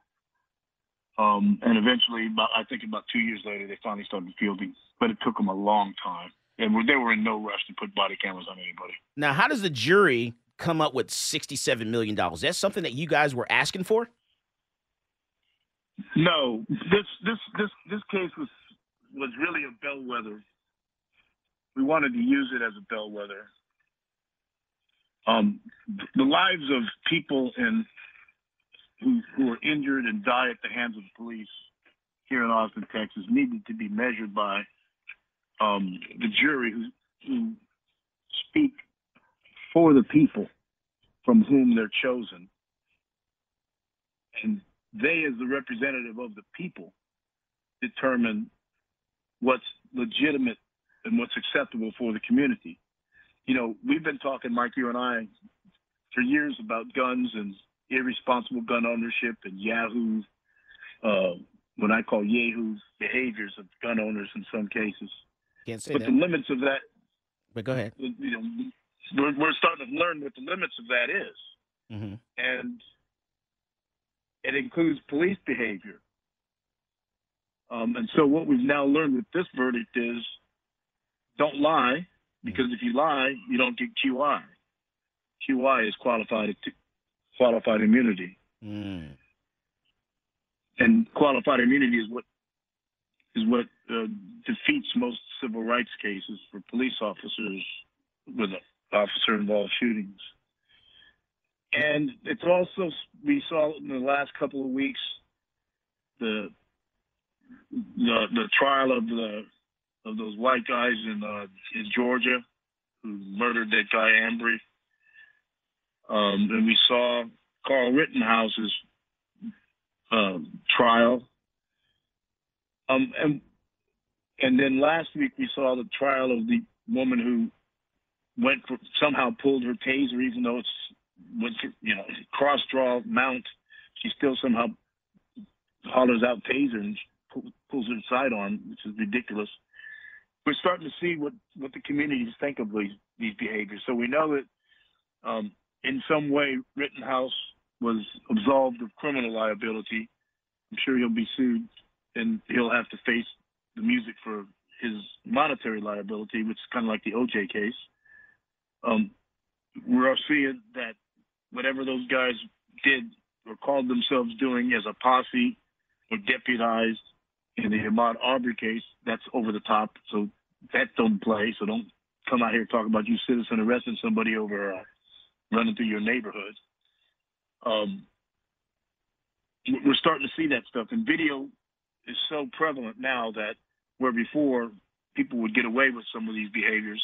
um, and eventually, about I think about two years later, they finally started fielding. But it took them a long time, and they were in no rush to put body cameras on anybody. Now, how does the jury come up with sixty-seven million dollars? That's something that you guys were asking for. No, this this this this case was was really a bellwether. We wanted to use it as a bellwether. Um, the lives of people in who who are injured and die at the hands of the police here in Austin, Texas, needed to be measured by um, the jury who who speak for the people from whom they're chosen, and they, as the representative of the people, determine what's legitimate and what's acceptable for the community. You know, we've been talking, Mike, you and I, for years about guns and irresponsible gun ownership and Yahoo, uh, what I call Yahoo behaviors of gun owners in some cases. Can't say But that. the limits of that, But go ahead. you know, we're, we're starting to learn what the limits of that is. Mm-hmm. and it includes police behavior. Um, and so what we've now learned with this verdict is don't lie, because if you lie, you don't get QI. QI is qualified qualified immunity, Mm. and qualified immunity is what is what uh, defeats most civil rights cases for police officers with officer involved shootings. And it's also we saw in the last couple of weeks the the the trial of the of those white guys in uh, in Georgia who murdered that guy Arbery. Um, and we saw Carl Rittenhouse's uh, trial. Um, and and then last week we saw the trial of the woman who went for somehow pulled her taser, even though it's was you know cross draw mount. She still somehow hollers out taser and pulls her sidearm, which is ridiculous. We're starting to see what what the communities think of these these behaviors. So we know that um, in some way Rittenhouse was absolved of criminal liability. I'm sure he'll be sued and he'll have to face the music for his monetary liability, which is kind of like the OJ case. Um, we're seeing that whatever those guys did or called themselves doing as a posse or deputized in the Ahmaud Arbery case, that's over the top. So that don't play. So don't come out here and talk about you citizen arresting somebody over uh, running through your neighborhood. Um, we're starting to see that stuff, and video is so prevalent now that where before people would get away with some of these behaviors,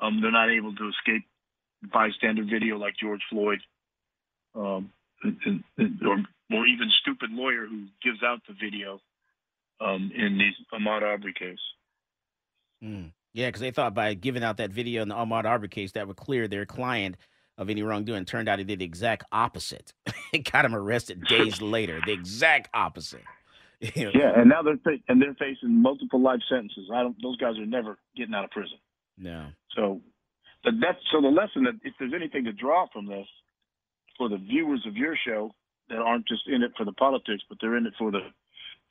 um, they're not able to escape bystander video like George Floyd, um, and, and, or, or even stupid lawyer who gives out the video um, in the Ahmaud Arbery case. Mm. Yeah, because they thought by giving out that video in the Ahmaud Arbery case that would clear their client of any wrongdoing. Turned out he did the exact opposite. it got him arrested days later. The exact opposite. Yeah, and now they're and they're facing multiple life sentences. I don't; those guys are never getting out of prison. No. So, but that's so the lesson that if there's anything to draw from this for the viewers of your show that aren't just in it for the politics, but they're in it for the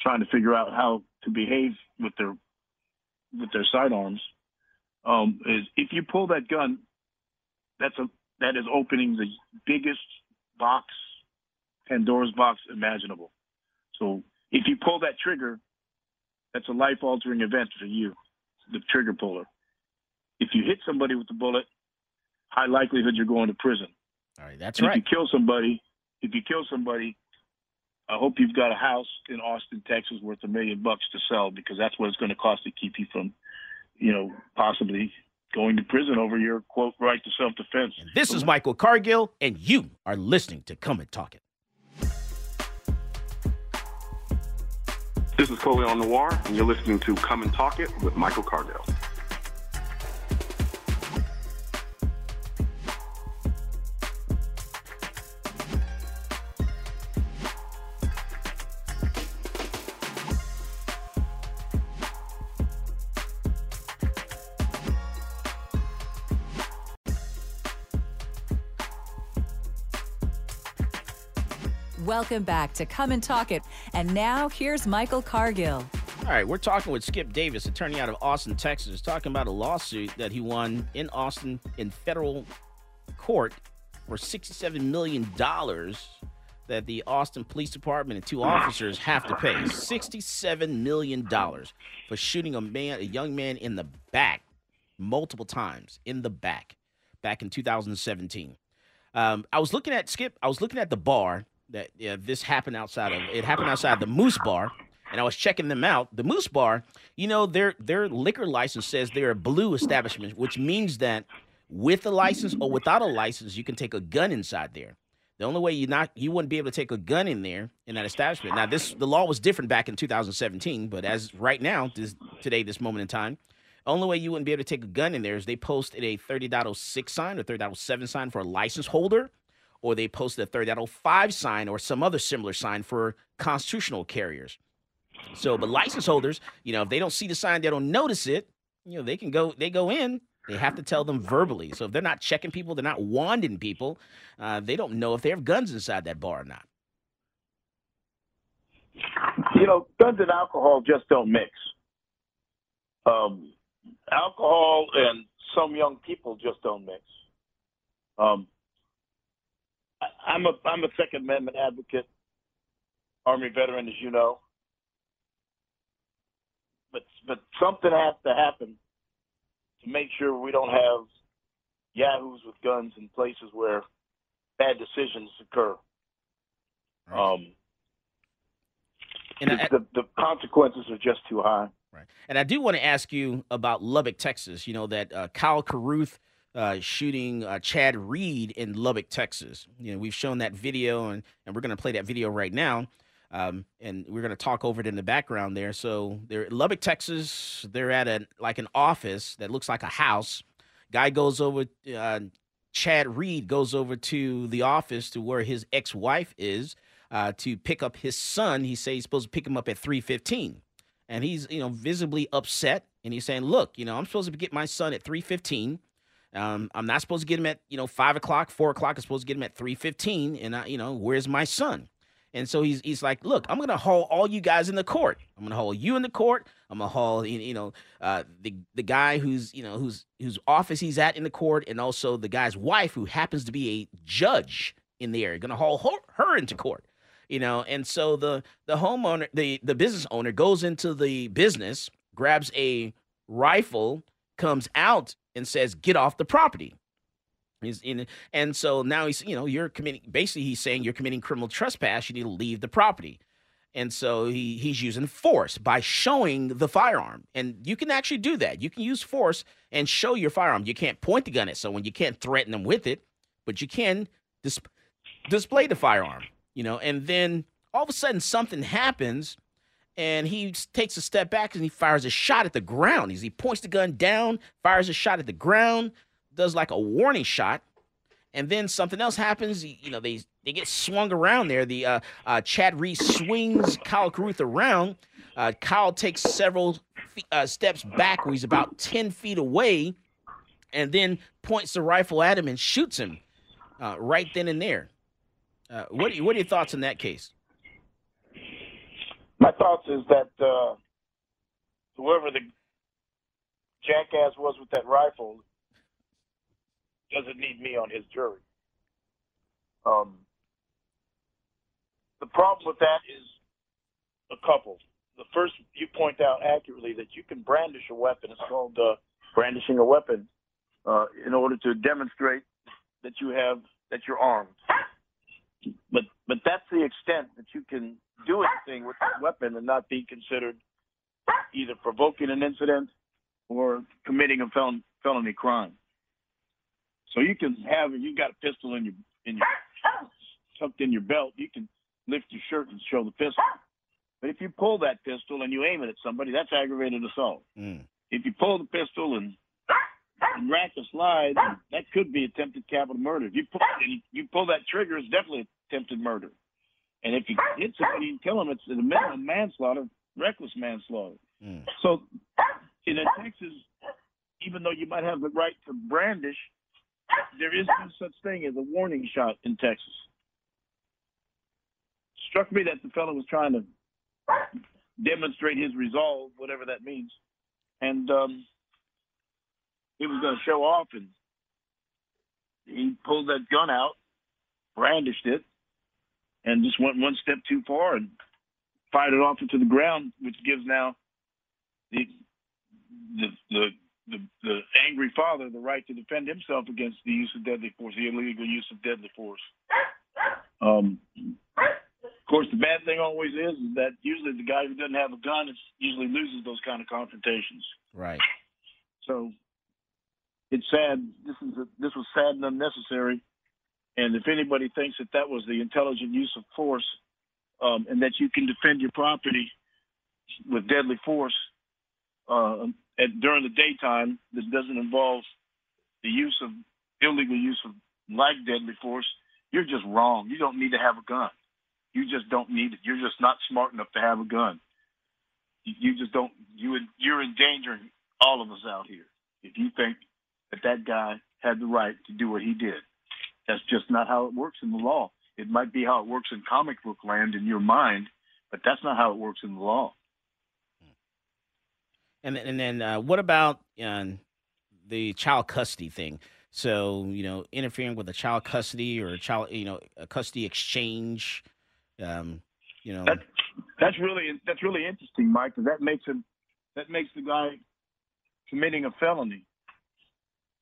trying to figure out how to behave with their with their sidearms, um, is if you pull that gun, that's a that is opening the biggest box, Pandora's box imaginable. So if you pull that trigger, that's a life altering event for you, the trigger puller. If you hit somebody with the bullet, high likelihood you're going to prison. All right, that's and right. If you kill somebody, if you kill somebody, I hope you've got a house in Austin, Texas, worth a million bucks to sell because that's what it's going to cost to keep you from, you know, possibly going to prison over your quote right to self defense. This is Michael Cargill, and you are listening to Come and Talk It. This is Colion Noir, and you're listening to Come and Talk It with Michael Cargill. Welcome back to Come and Talk It. And now here's Michael Cargill. All right, we're talking with Skip Davis, attorney out of Austin, Texas, talking about a lawsuit that he won in Austin in federal court for $67 million that the Austin Police Department and two officers have to pay. $67 million for shooting a man, a young man in the back multiple times in the back back in 2017. Um, I was looking at Skip, I was looking at the bar that yeah, this happened outside of it happened outside the Moose Bar, and I was checking them out. The Moose Bar, you know, their their liquor license says they're a blue establishment, which means that with a license or without a license, you can take a gun inside there. The only way you not you wouldn't be able to take a gun in there in that establishment. Now this the law was different back in 2017, but as right now, this today, this moment in time, only way you wouldn't be able to take a gun in there is they posted a 30.06 sign or 30.07 sign for a license holder or they posted a 30.05 sign or some other similar sign for constitutional carriers. So, but license holders, you know, if they don't see the sign, they don't notice it, you know, they can go, they go in. They have to tell them verbally. So if they're not checking people, they're not wanding people, uh, they don't know if they have guns inside that bar or not. You know, guns and alcohol just don't mix. Um, alcohol and some young people just don't mix. Um, I'm a I'm a Second Amendment advocate, Army veteran, as you know. But but something has to happen to make sure we don't have yahoos with guns in places where bad decisions occur. Um, and I, the, the consequences are just too high. Right. And I do want to ask you about Lubbock, Texas. You know that uh, Kyle Carruth uh, shooting uh, Chad Read in Lubbock, Texas. You know, we've shown that video, and, and we're going to play that video right now. Um, and we're going to talk over it in the background there. So they're Lubbock, Texas. They're at a like an office that looks like a house. Guy goes over. Uh, Chad Read goes over to the office to where his ex-wife is uh, to pick up his son. He says he's supposed to pick him up at three fifteen, and he's you know visibly upset. And he's saying, "Look, you know, I'm supposed to get my son at three fifteen. Um, I'm not supposed to get him at you know five o'clock, four o'clock. I'm supposed to get him at three fifteen. And I, you know, where's my son?" And so he's he's like, look, I'm gonna haul all you guys in the court. I'm gonna haul you in the court. I'm gonna haul you know uh, the the guy who's you know whose whose office he's at in the court, and also the guy's wife who happens to be a judge in the area. Gonna haul her, her into court, you know. And so the the homeowner, the the business owner goes into the business, grabs a rifle, comes out, and says, "Get off the property." He's in, and so now he's, you know, you're committing. Basically, he's saying you're committing criminal trespass. You need to leave the property, and so he he's using force by showing the firearm. And you can actually do that. You can use force and show your firearm. You can't point the gun at someone. You can't threaten them with it, but you can dis- display the firearm. You know, and then all of a sudden something happens, and he takes a step back and he fires a shot at the ground. He points the gun down, fires a shot at the ground does like a warning shot, and then something else happens. You know, they they get swung around there. The uh, uh, Chad Read swings Kyle Carruth around. Uh, Kyle takes several uh, steps back, where he's about ten feet away, and then points the rifle at him and shoots him uh, right then and there. Uh, what are, what are your thoughts on that case? My thoughts is that whoever the jackass was with that rifle doesn't need me on his jury. Um, the problem with that is a couple. The first, you point out accurately that you can brandish a weapon. It's called uh, brandishing a weapon uh, in order to demonstrate that you have that you're armed. But but that's the extent that you can do anything with that weapon and not be considered either provoking an incident or committing a fel- felony crime. So you can have you got a pistol in your in your tucked in your belt. You can lift your shirt and show the pistol. But if you pull that pistol and you aim it at somebody, that's aggravated assault. Mm. If you pull the pistol and, and rack a slide, that could be attempted capital murder. If you pull you pull that trigger, it's definitely attempted murder. And if you hit somebody and kill them, it's minimum manslaughter, reckless manslaughter. Mm. So in Texas, even though you might have the right to brandish, there is no such thing as a warning shot in Texas. Struck me that the fellow was trying to demonstrate his resolve, whatever that means, and um, he was going to show off, and he pulled that gun out, brandished it, and just went one step too far and fired it off into the ground, which gives now the the the the, the angry father the right to defend himself against the use of deadly force, the illegal use of deadly force. Um, of course, the bad thing always is, is that usually the guy who doesn't have a gun is usually loses those kind of confrontations. Right. So it's sad. This is a, this was sad and unnecessary. And if anybody thinks that that was the intelligent use of force, um, and that you can defend your property with deadly force, uh, at, during the daytime that doesn't involve the use of illegal use of like deadly force, you're just wrong. You don't need to have a gun. You just don't need it. You're just not smart enough to have a gun. You just don't. You you're endangering all of us out here if you think that that guy had the right to do what he did. That's just not how it works in the law. It might be how it works in comic book land in your mind, but that's not how it works in the law. And and then uh, what about uh, the child custody thing? So you know, interfering with a child custody or a child, you know, a custody exchange. Um, you know, that's that's really that's really interesting, Mike. Because that makes him that makes the guy committing a felony.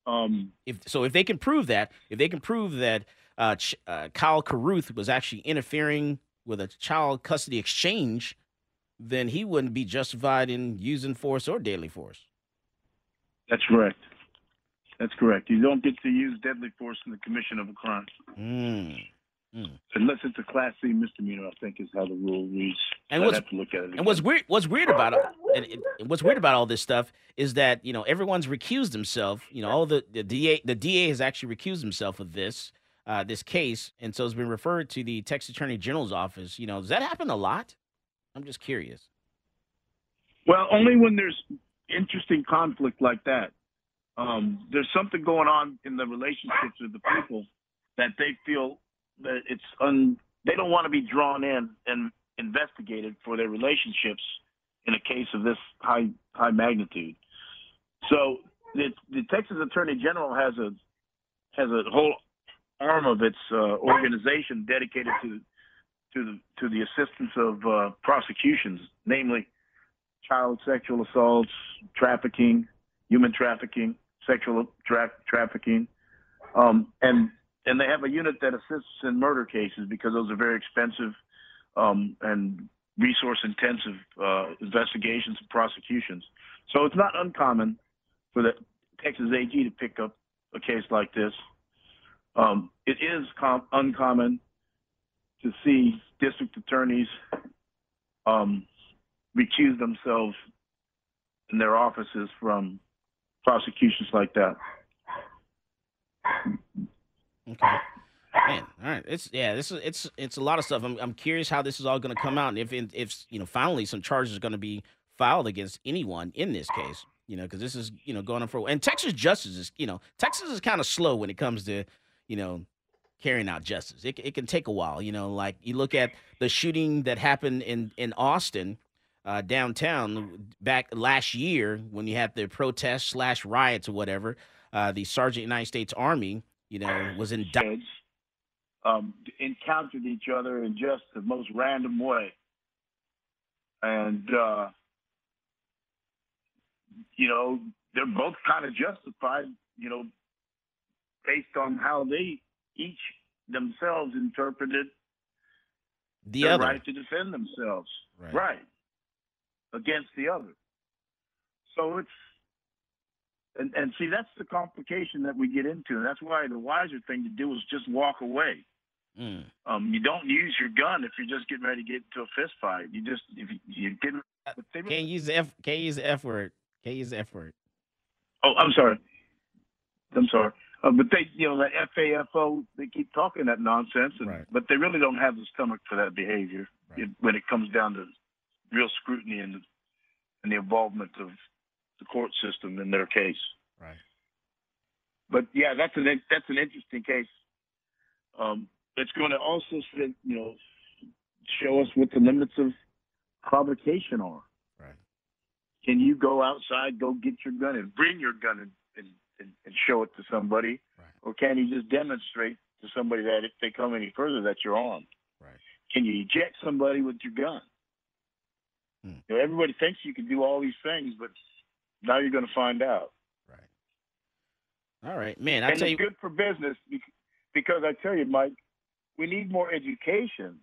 Um, if so, if they can prove that, if they can prove that uh, Ch- uh, Kyle Carruth was actually interfering with a child custody exchange, then he wouldn't be justified in using force or deadly force. That's correct. That's correct. You don't get to use deadly force in the commission of a crime. Mm. Mm. Unless it's a Class C misdemeanor, I think is how the rule reads. And I'd what's- have to look at it. And what's weird, what's weird about it, and, and what's weird about all this stuff is that you know everyone's recused himself. You know, all the the DA, the DA has actually recused himself of this uh, this case, and so it's been referred to the Texas Attorney General's office. You know, does that happen a lot? I'm just curious. Well, only when there's interesting conflict like that. Um, there's something going on in the relationships of the people that they feel it's un. They don't want to be drawn in and investigated for their relationships in a case of this high high magnitude. So the, the Texas Attorney General has a has a whole arm of its uh, organization dedicated to to the to the assistance of uh, prosecutions, namely child sexual assaults, trafficking, human trafficking, sexual tra- trafficking, um, and and they have a unit that assists in murder cases because those are very expensive um, and resource intensive uh, investigations and prosecutions. So it's not uncommon for the Texas AG to pick up a case like this. Um, it is com- uncommon to see district attorneys um, recuse themselves in their offices from prosecutions like that. Okay. Man, all right. It's yeah. This is it's it's a lot of stuff. I'm I'm curious how this is all going to come out, and if if you know finally some charges are going to be filed against anyone in this case. You know, because this is you know going on for and Texas justice is you know Texas is kind of slow when it comes to you know carrying out justice. It it can take a while. You know, like you look at the shooting that happened in in Austin. Uh, downtown back last year when you had the protests slash riots or whatever, uh, the Sergeant United States Army, you know, was indicted. um, encountered each other in just the most random way. And, uh, you know, they're both kind of justified, you know, based on how they each themselves interpreted The their other. right to defend themselves. Right. Against the other. So it's, and, and see, that's the complication that we get into. And that's why the wiser thing to do is just walk away. Mm. Um, you don't use your gun if you're just getting ready to get into a fist fight. You just if you, you get. They, Can't use the F. Can't use the F word. Can't use the F word. oh, I'm sorry. I'm sorry. Uh, but they, you know, the FAFO, they keep talking that nonsense, and, but they really don't have the stomach for that behavior it, when it comes down to real scrutiny and, and the involvement of the court system in their case. Right. But yeah, that's an that's an interesting case. Um, it's going to also, you know, show us what the limits of provocation are. Right. Can you go outside, go get your gun, and bring your gun and and, and, show it to somebody, or can you just demonstrate to somebody that if they come any further that you're armed? Right. Can you eject somebody with your gun? Hmm. You know, everybody thinks you can do all these things, but now you're going to find out. Right. All right, man. I and tell it's you, good for business because I tell you, Mike, we need more education.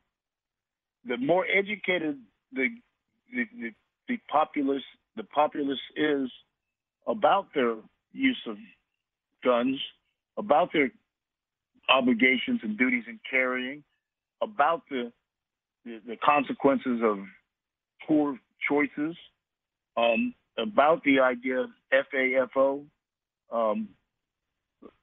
The more educated the the, the, the populace the populace is about their use of guns, about their obligations and duties in carrying, about the the, the consequences of poor choices, um, about the idea of FAFO, um,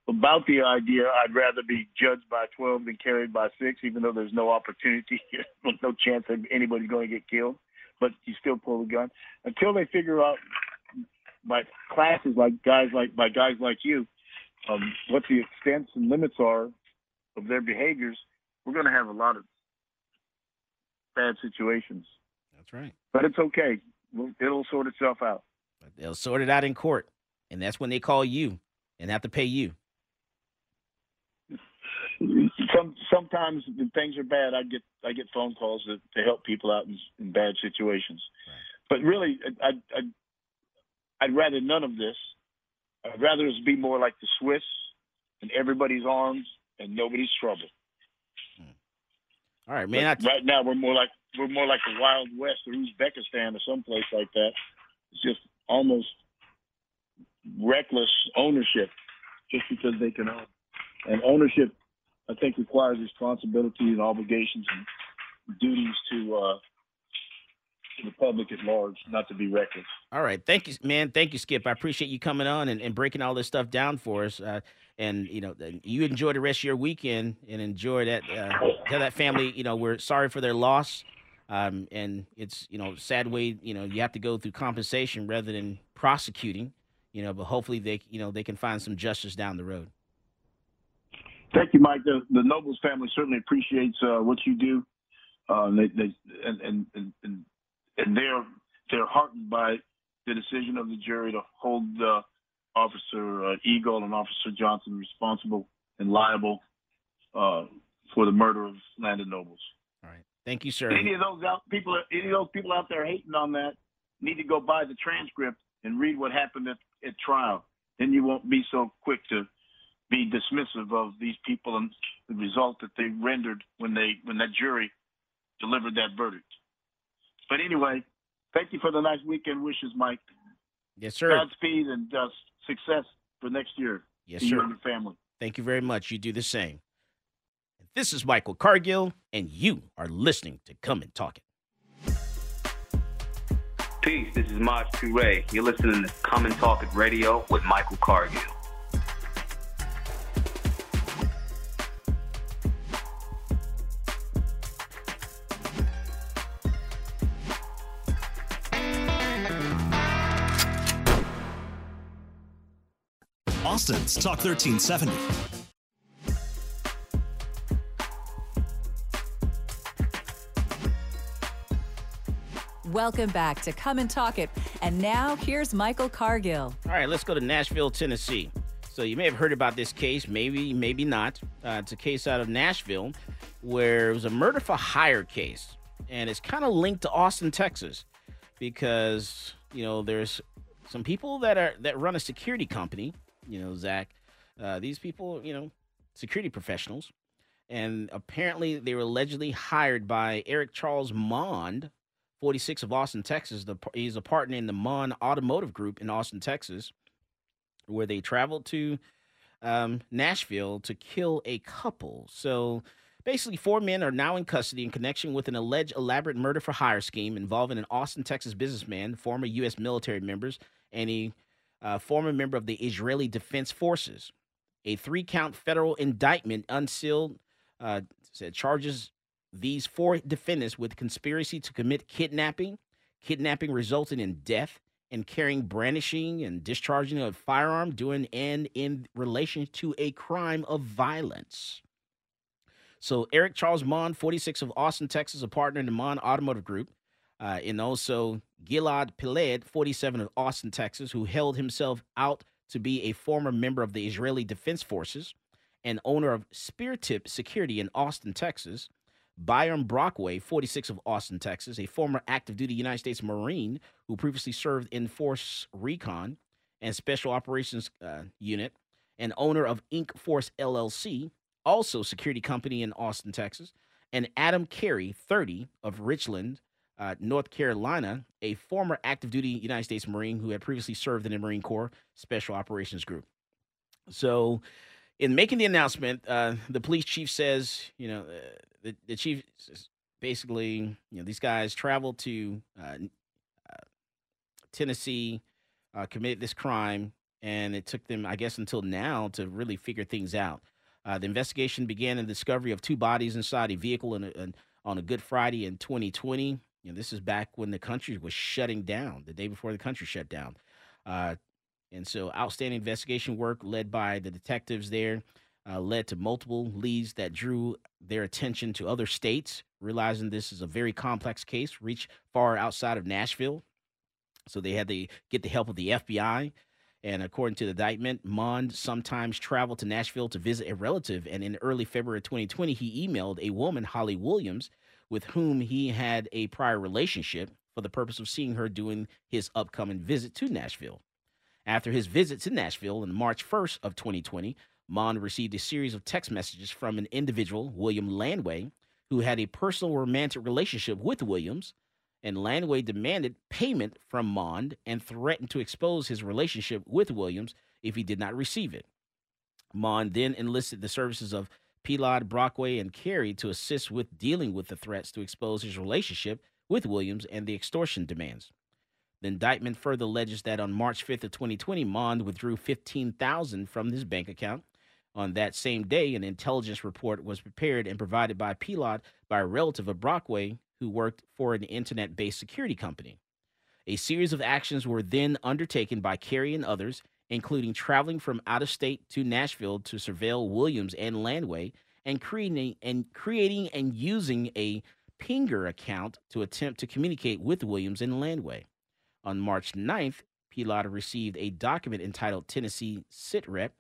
about the idea I'd rather be judged by 12 than carried by six, even though there's no opportunity, no chance that anybody's going to get killed, but you still pull the gun. Until they figure out by classes like guys like by guys like you, um, what the extents and limits are of their behaviors, we're going to have a lot of bad situations. That's right. But it's okay. It'll sort itself out. They'll sort it out in court, and that's when they call you and have to pay you. Some sometimes when things are bad, I get I get phone calls to, to help people out in, in bad situations. But really, I, I I'd rather none of this. I'd rather us be more like the Swiss, and everybody's armed and nobody's trouble. Hmm. All right, man. I right now, we're more like we're more like the Wild West or Uzbekistan or someplace like that. It's just almost reckless ownership just because they can own. And ownership, I think, requires responsibility and obligations and duties to uh, the public at large, not to be reckless. All right, thank you, man. Thank you, Skip. I appreciate you coming on and, and breaking all this stuff down for us. Uh, and you know, you enjoy the rest of your weekend and enjoy that. Uh, tell that family, you know, we're sorry for their loss. Um, and it's you know sad way you know you have to go through compensation rather than prosecuting you know but hopefully they you know they can find some justice down the road. Thank you mike. The, the nobles family certainly appreciates uh, what you do. Uh, they, they, and, and, and, and they're they're heartened by the decision of the jury to hold uh, officer eagle and officer johnson responsible and liable uh, for the murder of landon nobles Thank you, sir. Any of those out, people, any of those people out there hating on that, need to go buy the transcript and read what happened at, at trial. Then you won't be so quick to be dismissive of these people and the result that they rendered when they when that jury delivered that verdict. But anyway, thank you for the nice weekend wishes, Mike. Yes, sir. Godspeed and uh, success for next year. Yes, sir. You and your family. Thank you very much. You do the same. This is Michael Cargill, and you are listening to Come and Talk It. Peace. This is Maj Toure. You're listening to Come and Talk It Radio with Michael Cargill. Austin's Talk 1370. Welcome back to Come and Talk It. And now here's Michael Cargill. All right, let's go to Nashville, Tennessee. So you may have heard about this case, maybe, maybe not. Uh, it's a case out of Nashville where it was a murder for hire case, and it's kind of linked to Austin, Texas, because you know there's some people that are that run a security company. You know, Zach, uh, these people, you know, security professionals, and apparently they were allegedly hired by Eric Charles Maund, 46 of Austin, Texas. The, he's a partner in the Maund Automotive Group in Austin, Texas, where they traveled to um, Nashville to kill a couple. So basically, four men are now in custody in connection with an alleged elaborate murder for hire scheme involving an Austin, Texas businessman, former U.S. military members, and a uh, former member of the Israeli Defense Forces. A three count federal indictment unsealed uh, said charges these four defendants with conspiracy to commit kidnapping, kidnapping resulting in death, and carrying, brandishing, and discharging of firearm doing and in relation to a crime of violence. So Eric Charles Maund, 46 of Austin, Texas, a partner in the Maund Automotive Group, uh, and also Gilad Peled, 47 of Austin, Texas, who held himself out to be a former member of the Israeli Defense Forces and owner of Spear Tip Security in Austin, Texas. Byron Brockway, 46 of Austin, Texas, a former active duty United States Marine who previously served in Force Recon and Special Operations uh, Unit, and owner of Inc. Force LLC, also security company in Austin, Texas, and Adam Carey, 30 of Richland, uh, North Carolina, a former active duty United States Marine who had previously served in the Marine Corps Special Operations Group. So, in making the announcement, uh, the police chief says, you know, uh, the, the chief basically, you know, these guys traveled to uh, uh, Tennessee, uh, committed this crime, and it took them, I guess, until now to really figure things out. Uh, the investigation began in the discovery of two bodies inside a vehicle in a, in, on a Good Friday in 2020. You know, this is back when the country was shutting down, the day before the country shut down. Uh, and so, outstanding investigation work led by the detectives there uh, led to multiple leads that drew their attention to other states, realizing this is a very complex case, reach far outside of Nashville. So they had to get the help of the FBI. And according to the indictment, Maund sometimes traveled to Nashville to visit a relative. And in early February 2020, he emailed a woman, Holly Williams, with whom he had a prior relationship for the purpose of seeing her during his upcoming visit to Nashville. After his visit to Nashville on March 1st of 2020, Maund received a series of text messages from an individual, William Landway, who had a personal romantic relationship with Williams, and Landway demanded payment from Maund and threatened to expose his relationship with Williams if he did not receive it. Maund then enlisted the services of Peled, Brockway, and Carey to assist with dealing with the threats to expose his relationship with Williams and the extortion demands. The indictment further alleges that on March 5th of 2020, Maund withdrew 15,000 from his bank account. On that same day, an intelligence report was prepared and provided by Peled by a relative of Brockway who worked for an internet-based security company. A series of actions were then undertaken by Carey and others, including traveling from out of state to Nashville to surveil Williams and Landway, and creating and creating and using a Pinger account to attempt to communicate with Williams and Landway. On March 9th, Pilata received a document entitled Tennessee Sitrep,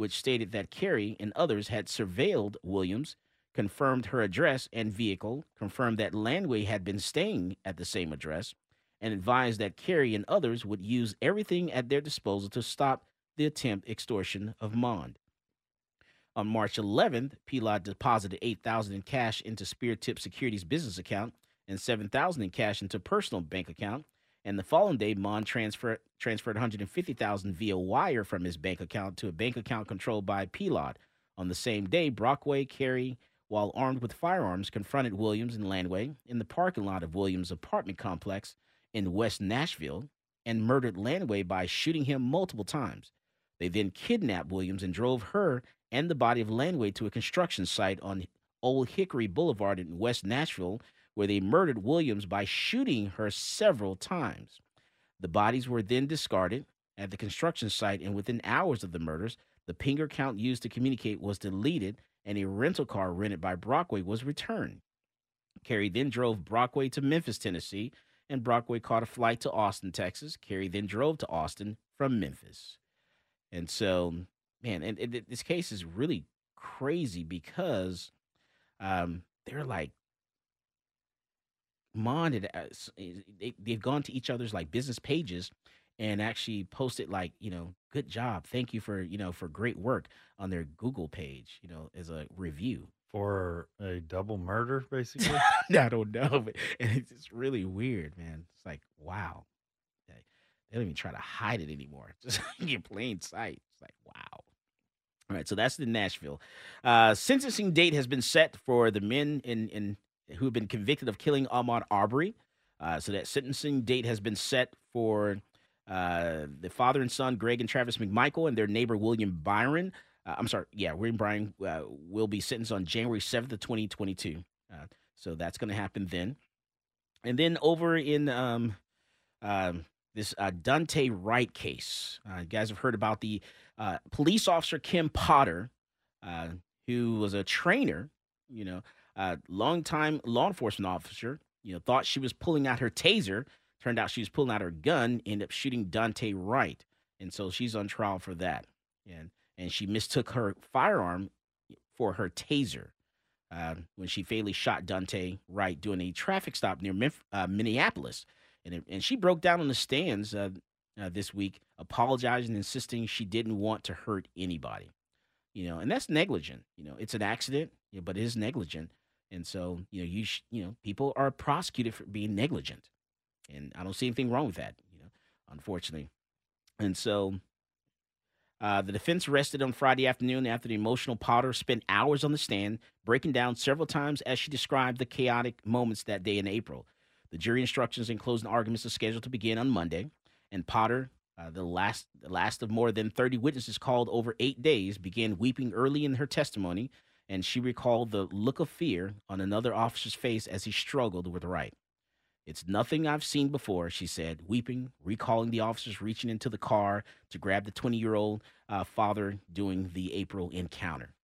which stated that Carey and others had surveilled Williams, confirmed her address and vehicle, confirmed that Landway had been staying at the same address, and advised that Carey and others would use everything at their disposal to stop the attempt extortion of Maund. On March 11th, Peled deposited 8000 in cash into Spear Tip Securities business account and 7000 in cash into personal bank account. And the following day, Maund transferred transferred 150,000 via wire from his bank account to a bank account controlled by Peled. On the same day, Brockway, Carey, while armed with firearms, confronted Williams and Landway in the parking lot of Williams' apartment complex in West Nashville and murdered Landway by shooting him multiple times. They then kidnapped Williams and drove her and the body of Landway to a construction site on Old Hickory Boulevard in West Nashville, where they murdered Williams by shooting her several times. The bodies were then discarded at the construction site, and within hours of the murders, the Pinger count used to communicate was deleted, and a rental car rented by Brockway was returned. Carey then drove Brockway to Memphis, Tennessee, and Brockway caught a flight to Austin, Texas. Carey then drove to Austin from Memphis. And so, man, and, and this case is really crazy because um, they're like, Maund had, uh, they, they've gone to each other's like business pages and actually posted like, you know, good job. Thank you for, you know, for great work on their Google page, you know, as a review. For a double murder, basically? I don't know, but it's just really weird, man. It's like, wow. They don't even try to hide it anymore. Just in plain sight. It's like, wow. All right, so that's the Nashville. Uh, sentencing date has been set for the men in, in who have been convicted of killing Ahmaud Arbery. Uh, so that sentencing date has been set for uh, the father and son, Greg and Travis McMichael, and their neighbor, William Byron. Uh, I'm sorry, yeah, William Byron uh, will be sentenced on January 7th of 2022. Uh, so that's going to happen then. And then over in um, um, this uh, Daunte Wright case. You guys have heard about the police officer Kim Potter, who was a trainer, you know, uh, longtime law enforcement officer. You know, thought she was pulling out her taser. Turned out she was pulling out her gun. Ended up shooting Daunte Wright, and so she's on trial for that. And and she mistook her firearm for her taser. Uh, when she fatally shot Daunte Wright during a traffic stop near uh, Minneapolis and it, and she broke down on the stands uh, uh, this week, apologizing, insisting she didn't want to hurt anybody. You know, and that's negligent. You know, it's an accident, but it is negligent, and so you know, you sh- you know, people are prosecuted for being negligent, and I don't see anything wrong with that. You know, unfortunately, and so. Uh, the defense rested on Friday afternoon after the emotional Potter spent hours on the stand, breaking down several times as she described the chaotic moments that day in April. The jury instructions and closing arguments are scheduled to begin on Monday, and Potter, uh, the last the last of more than 30 witnesses called over eight days, began weeping early in her testimony, and she recalled the look of fear on another officer's face as he struggled with Wright. It's nothing I've seen before, she said, weeping, recalling the officers reaching into the car to grab the 20 year old uh, father doing the April encounter.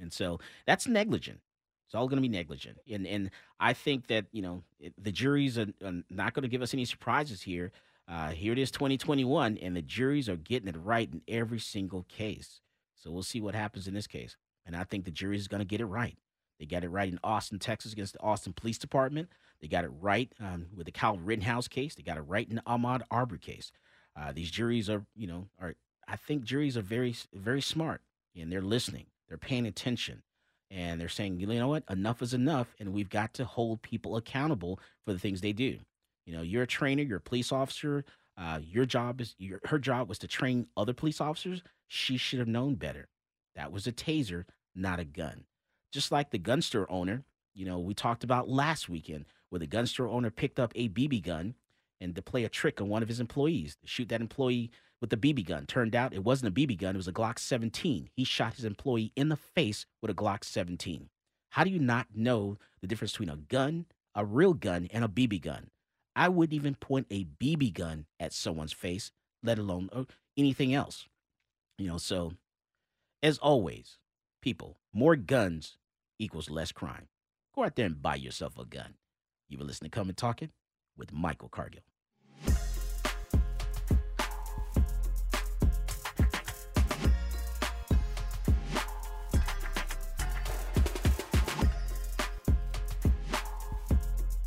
And so that's negligent. It's all going to be negligent, and and I think that you know the juries are, are not going to give us any surprises here. Uh, here it is, 2021, and the juries are getting it right in every single case. So we'll see what happens in this case, and I think the jury is going to get it right. They got it right in Austin, Texas, against the Austin Police Department. They got it right um, with the Kyle Rittenhouse case. They got it right in the Ahmaud Arbery case. Uh, these juries are, you know, are I think juries are very, very smart, and they're listening. They're paying attention and they're saying, you know what, enough is enough, and we've got to hold people accountable for the things they do. You know, you're a trainer, you're a police officer, Uh, your job is your, her job was to train other police officers. She should have known better. That was a taser, not a gun. Just like the gun store owner, you know, we talked about last weekend where the gun store owner picked up a BB gun and to play a trick on one of his employees, to shoot that employee with a BB gun. Turned out it wasn't a BB gun, it was a Glock 17. He shot his employee in the face with a Glock 17. How do you not know the difference between a gun, a real gun, and a BB gun? I wouldn't even point a BB gun at someone's face, let alone uh, anything else. You know, so as always, people, more guns equals less crime. Go out there and buy yourself a gun. You were listening to Come and Talk It with Michael Cargill.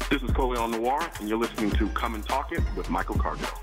This is Colion Noir, and you're listening to Come and Talk It with Michael Cargill.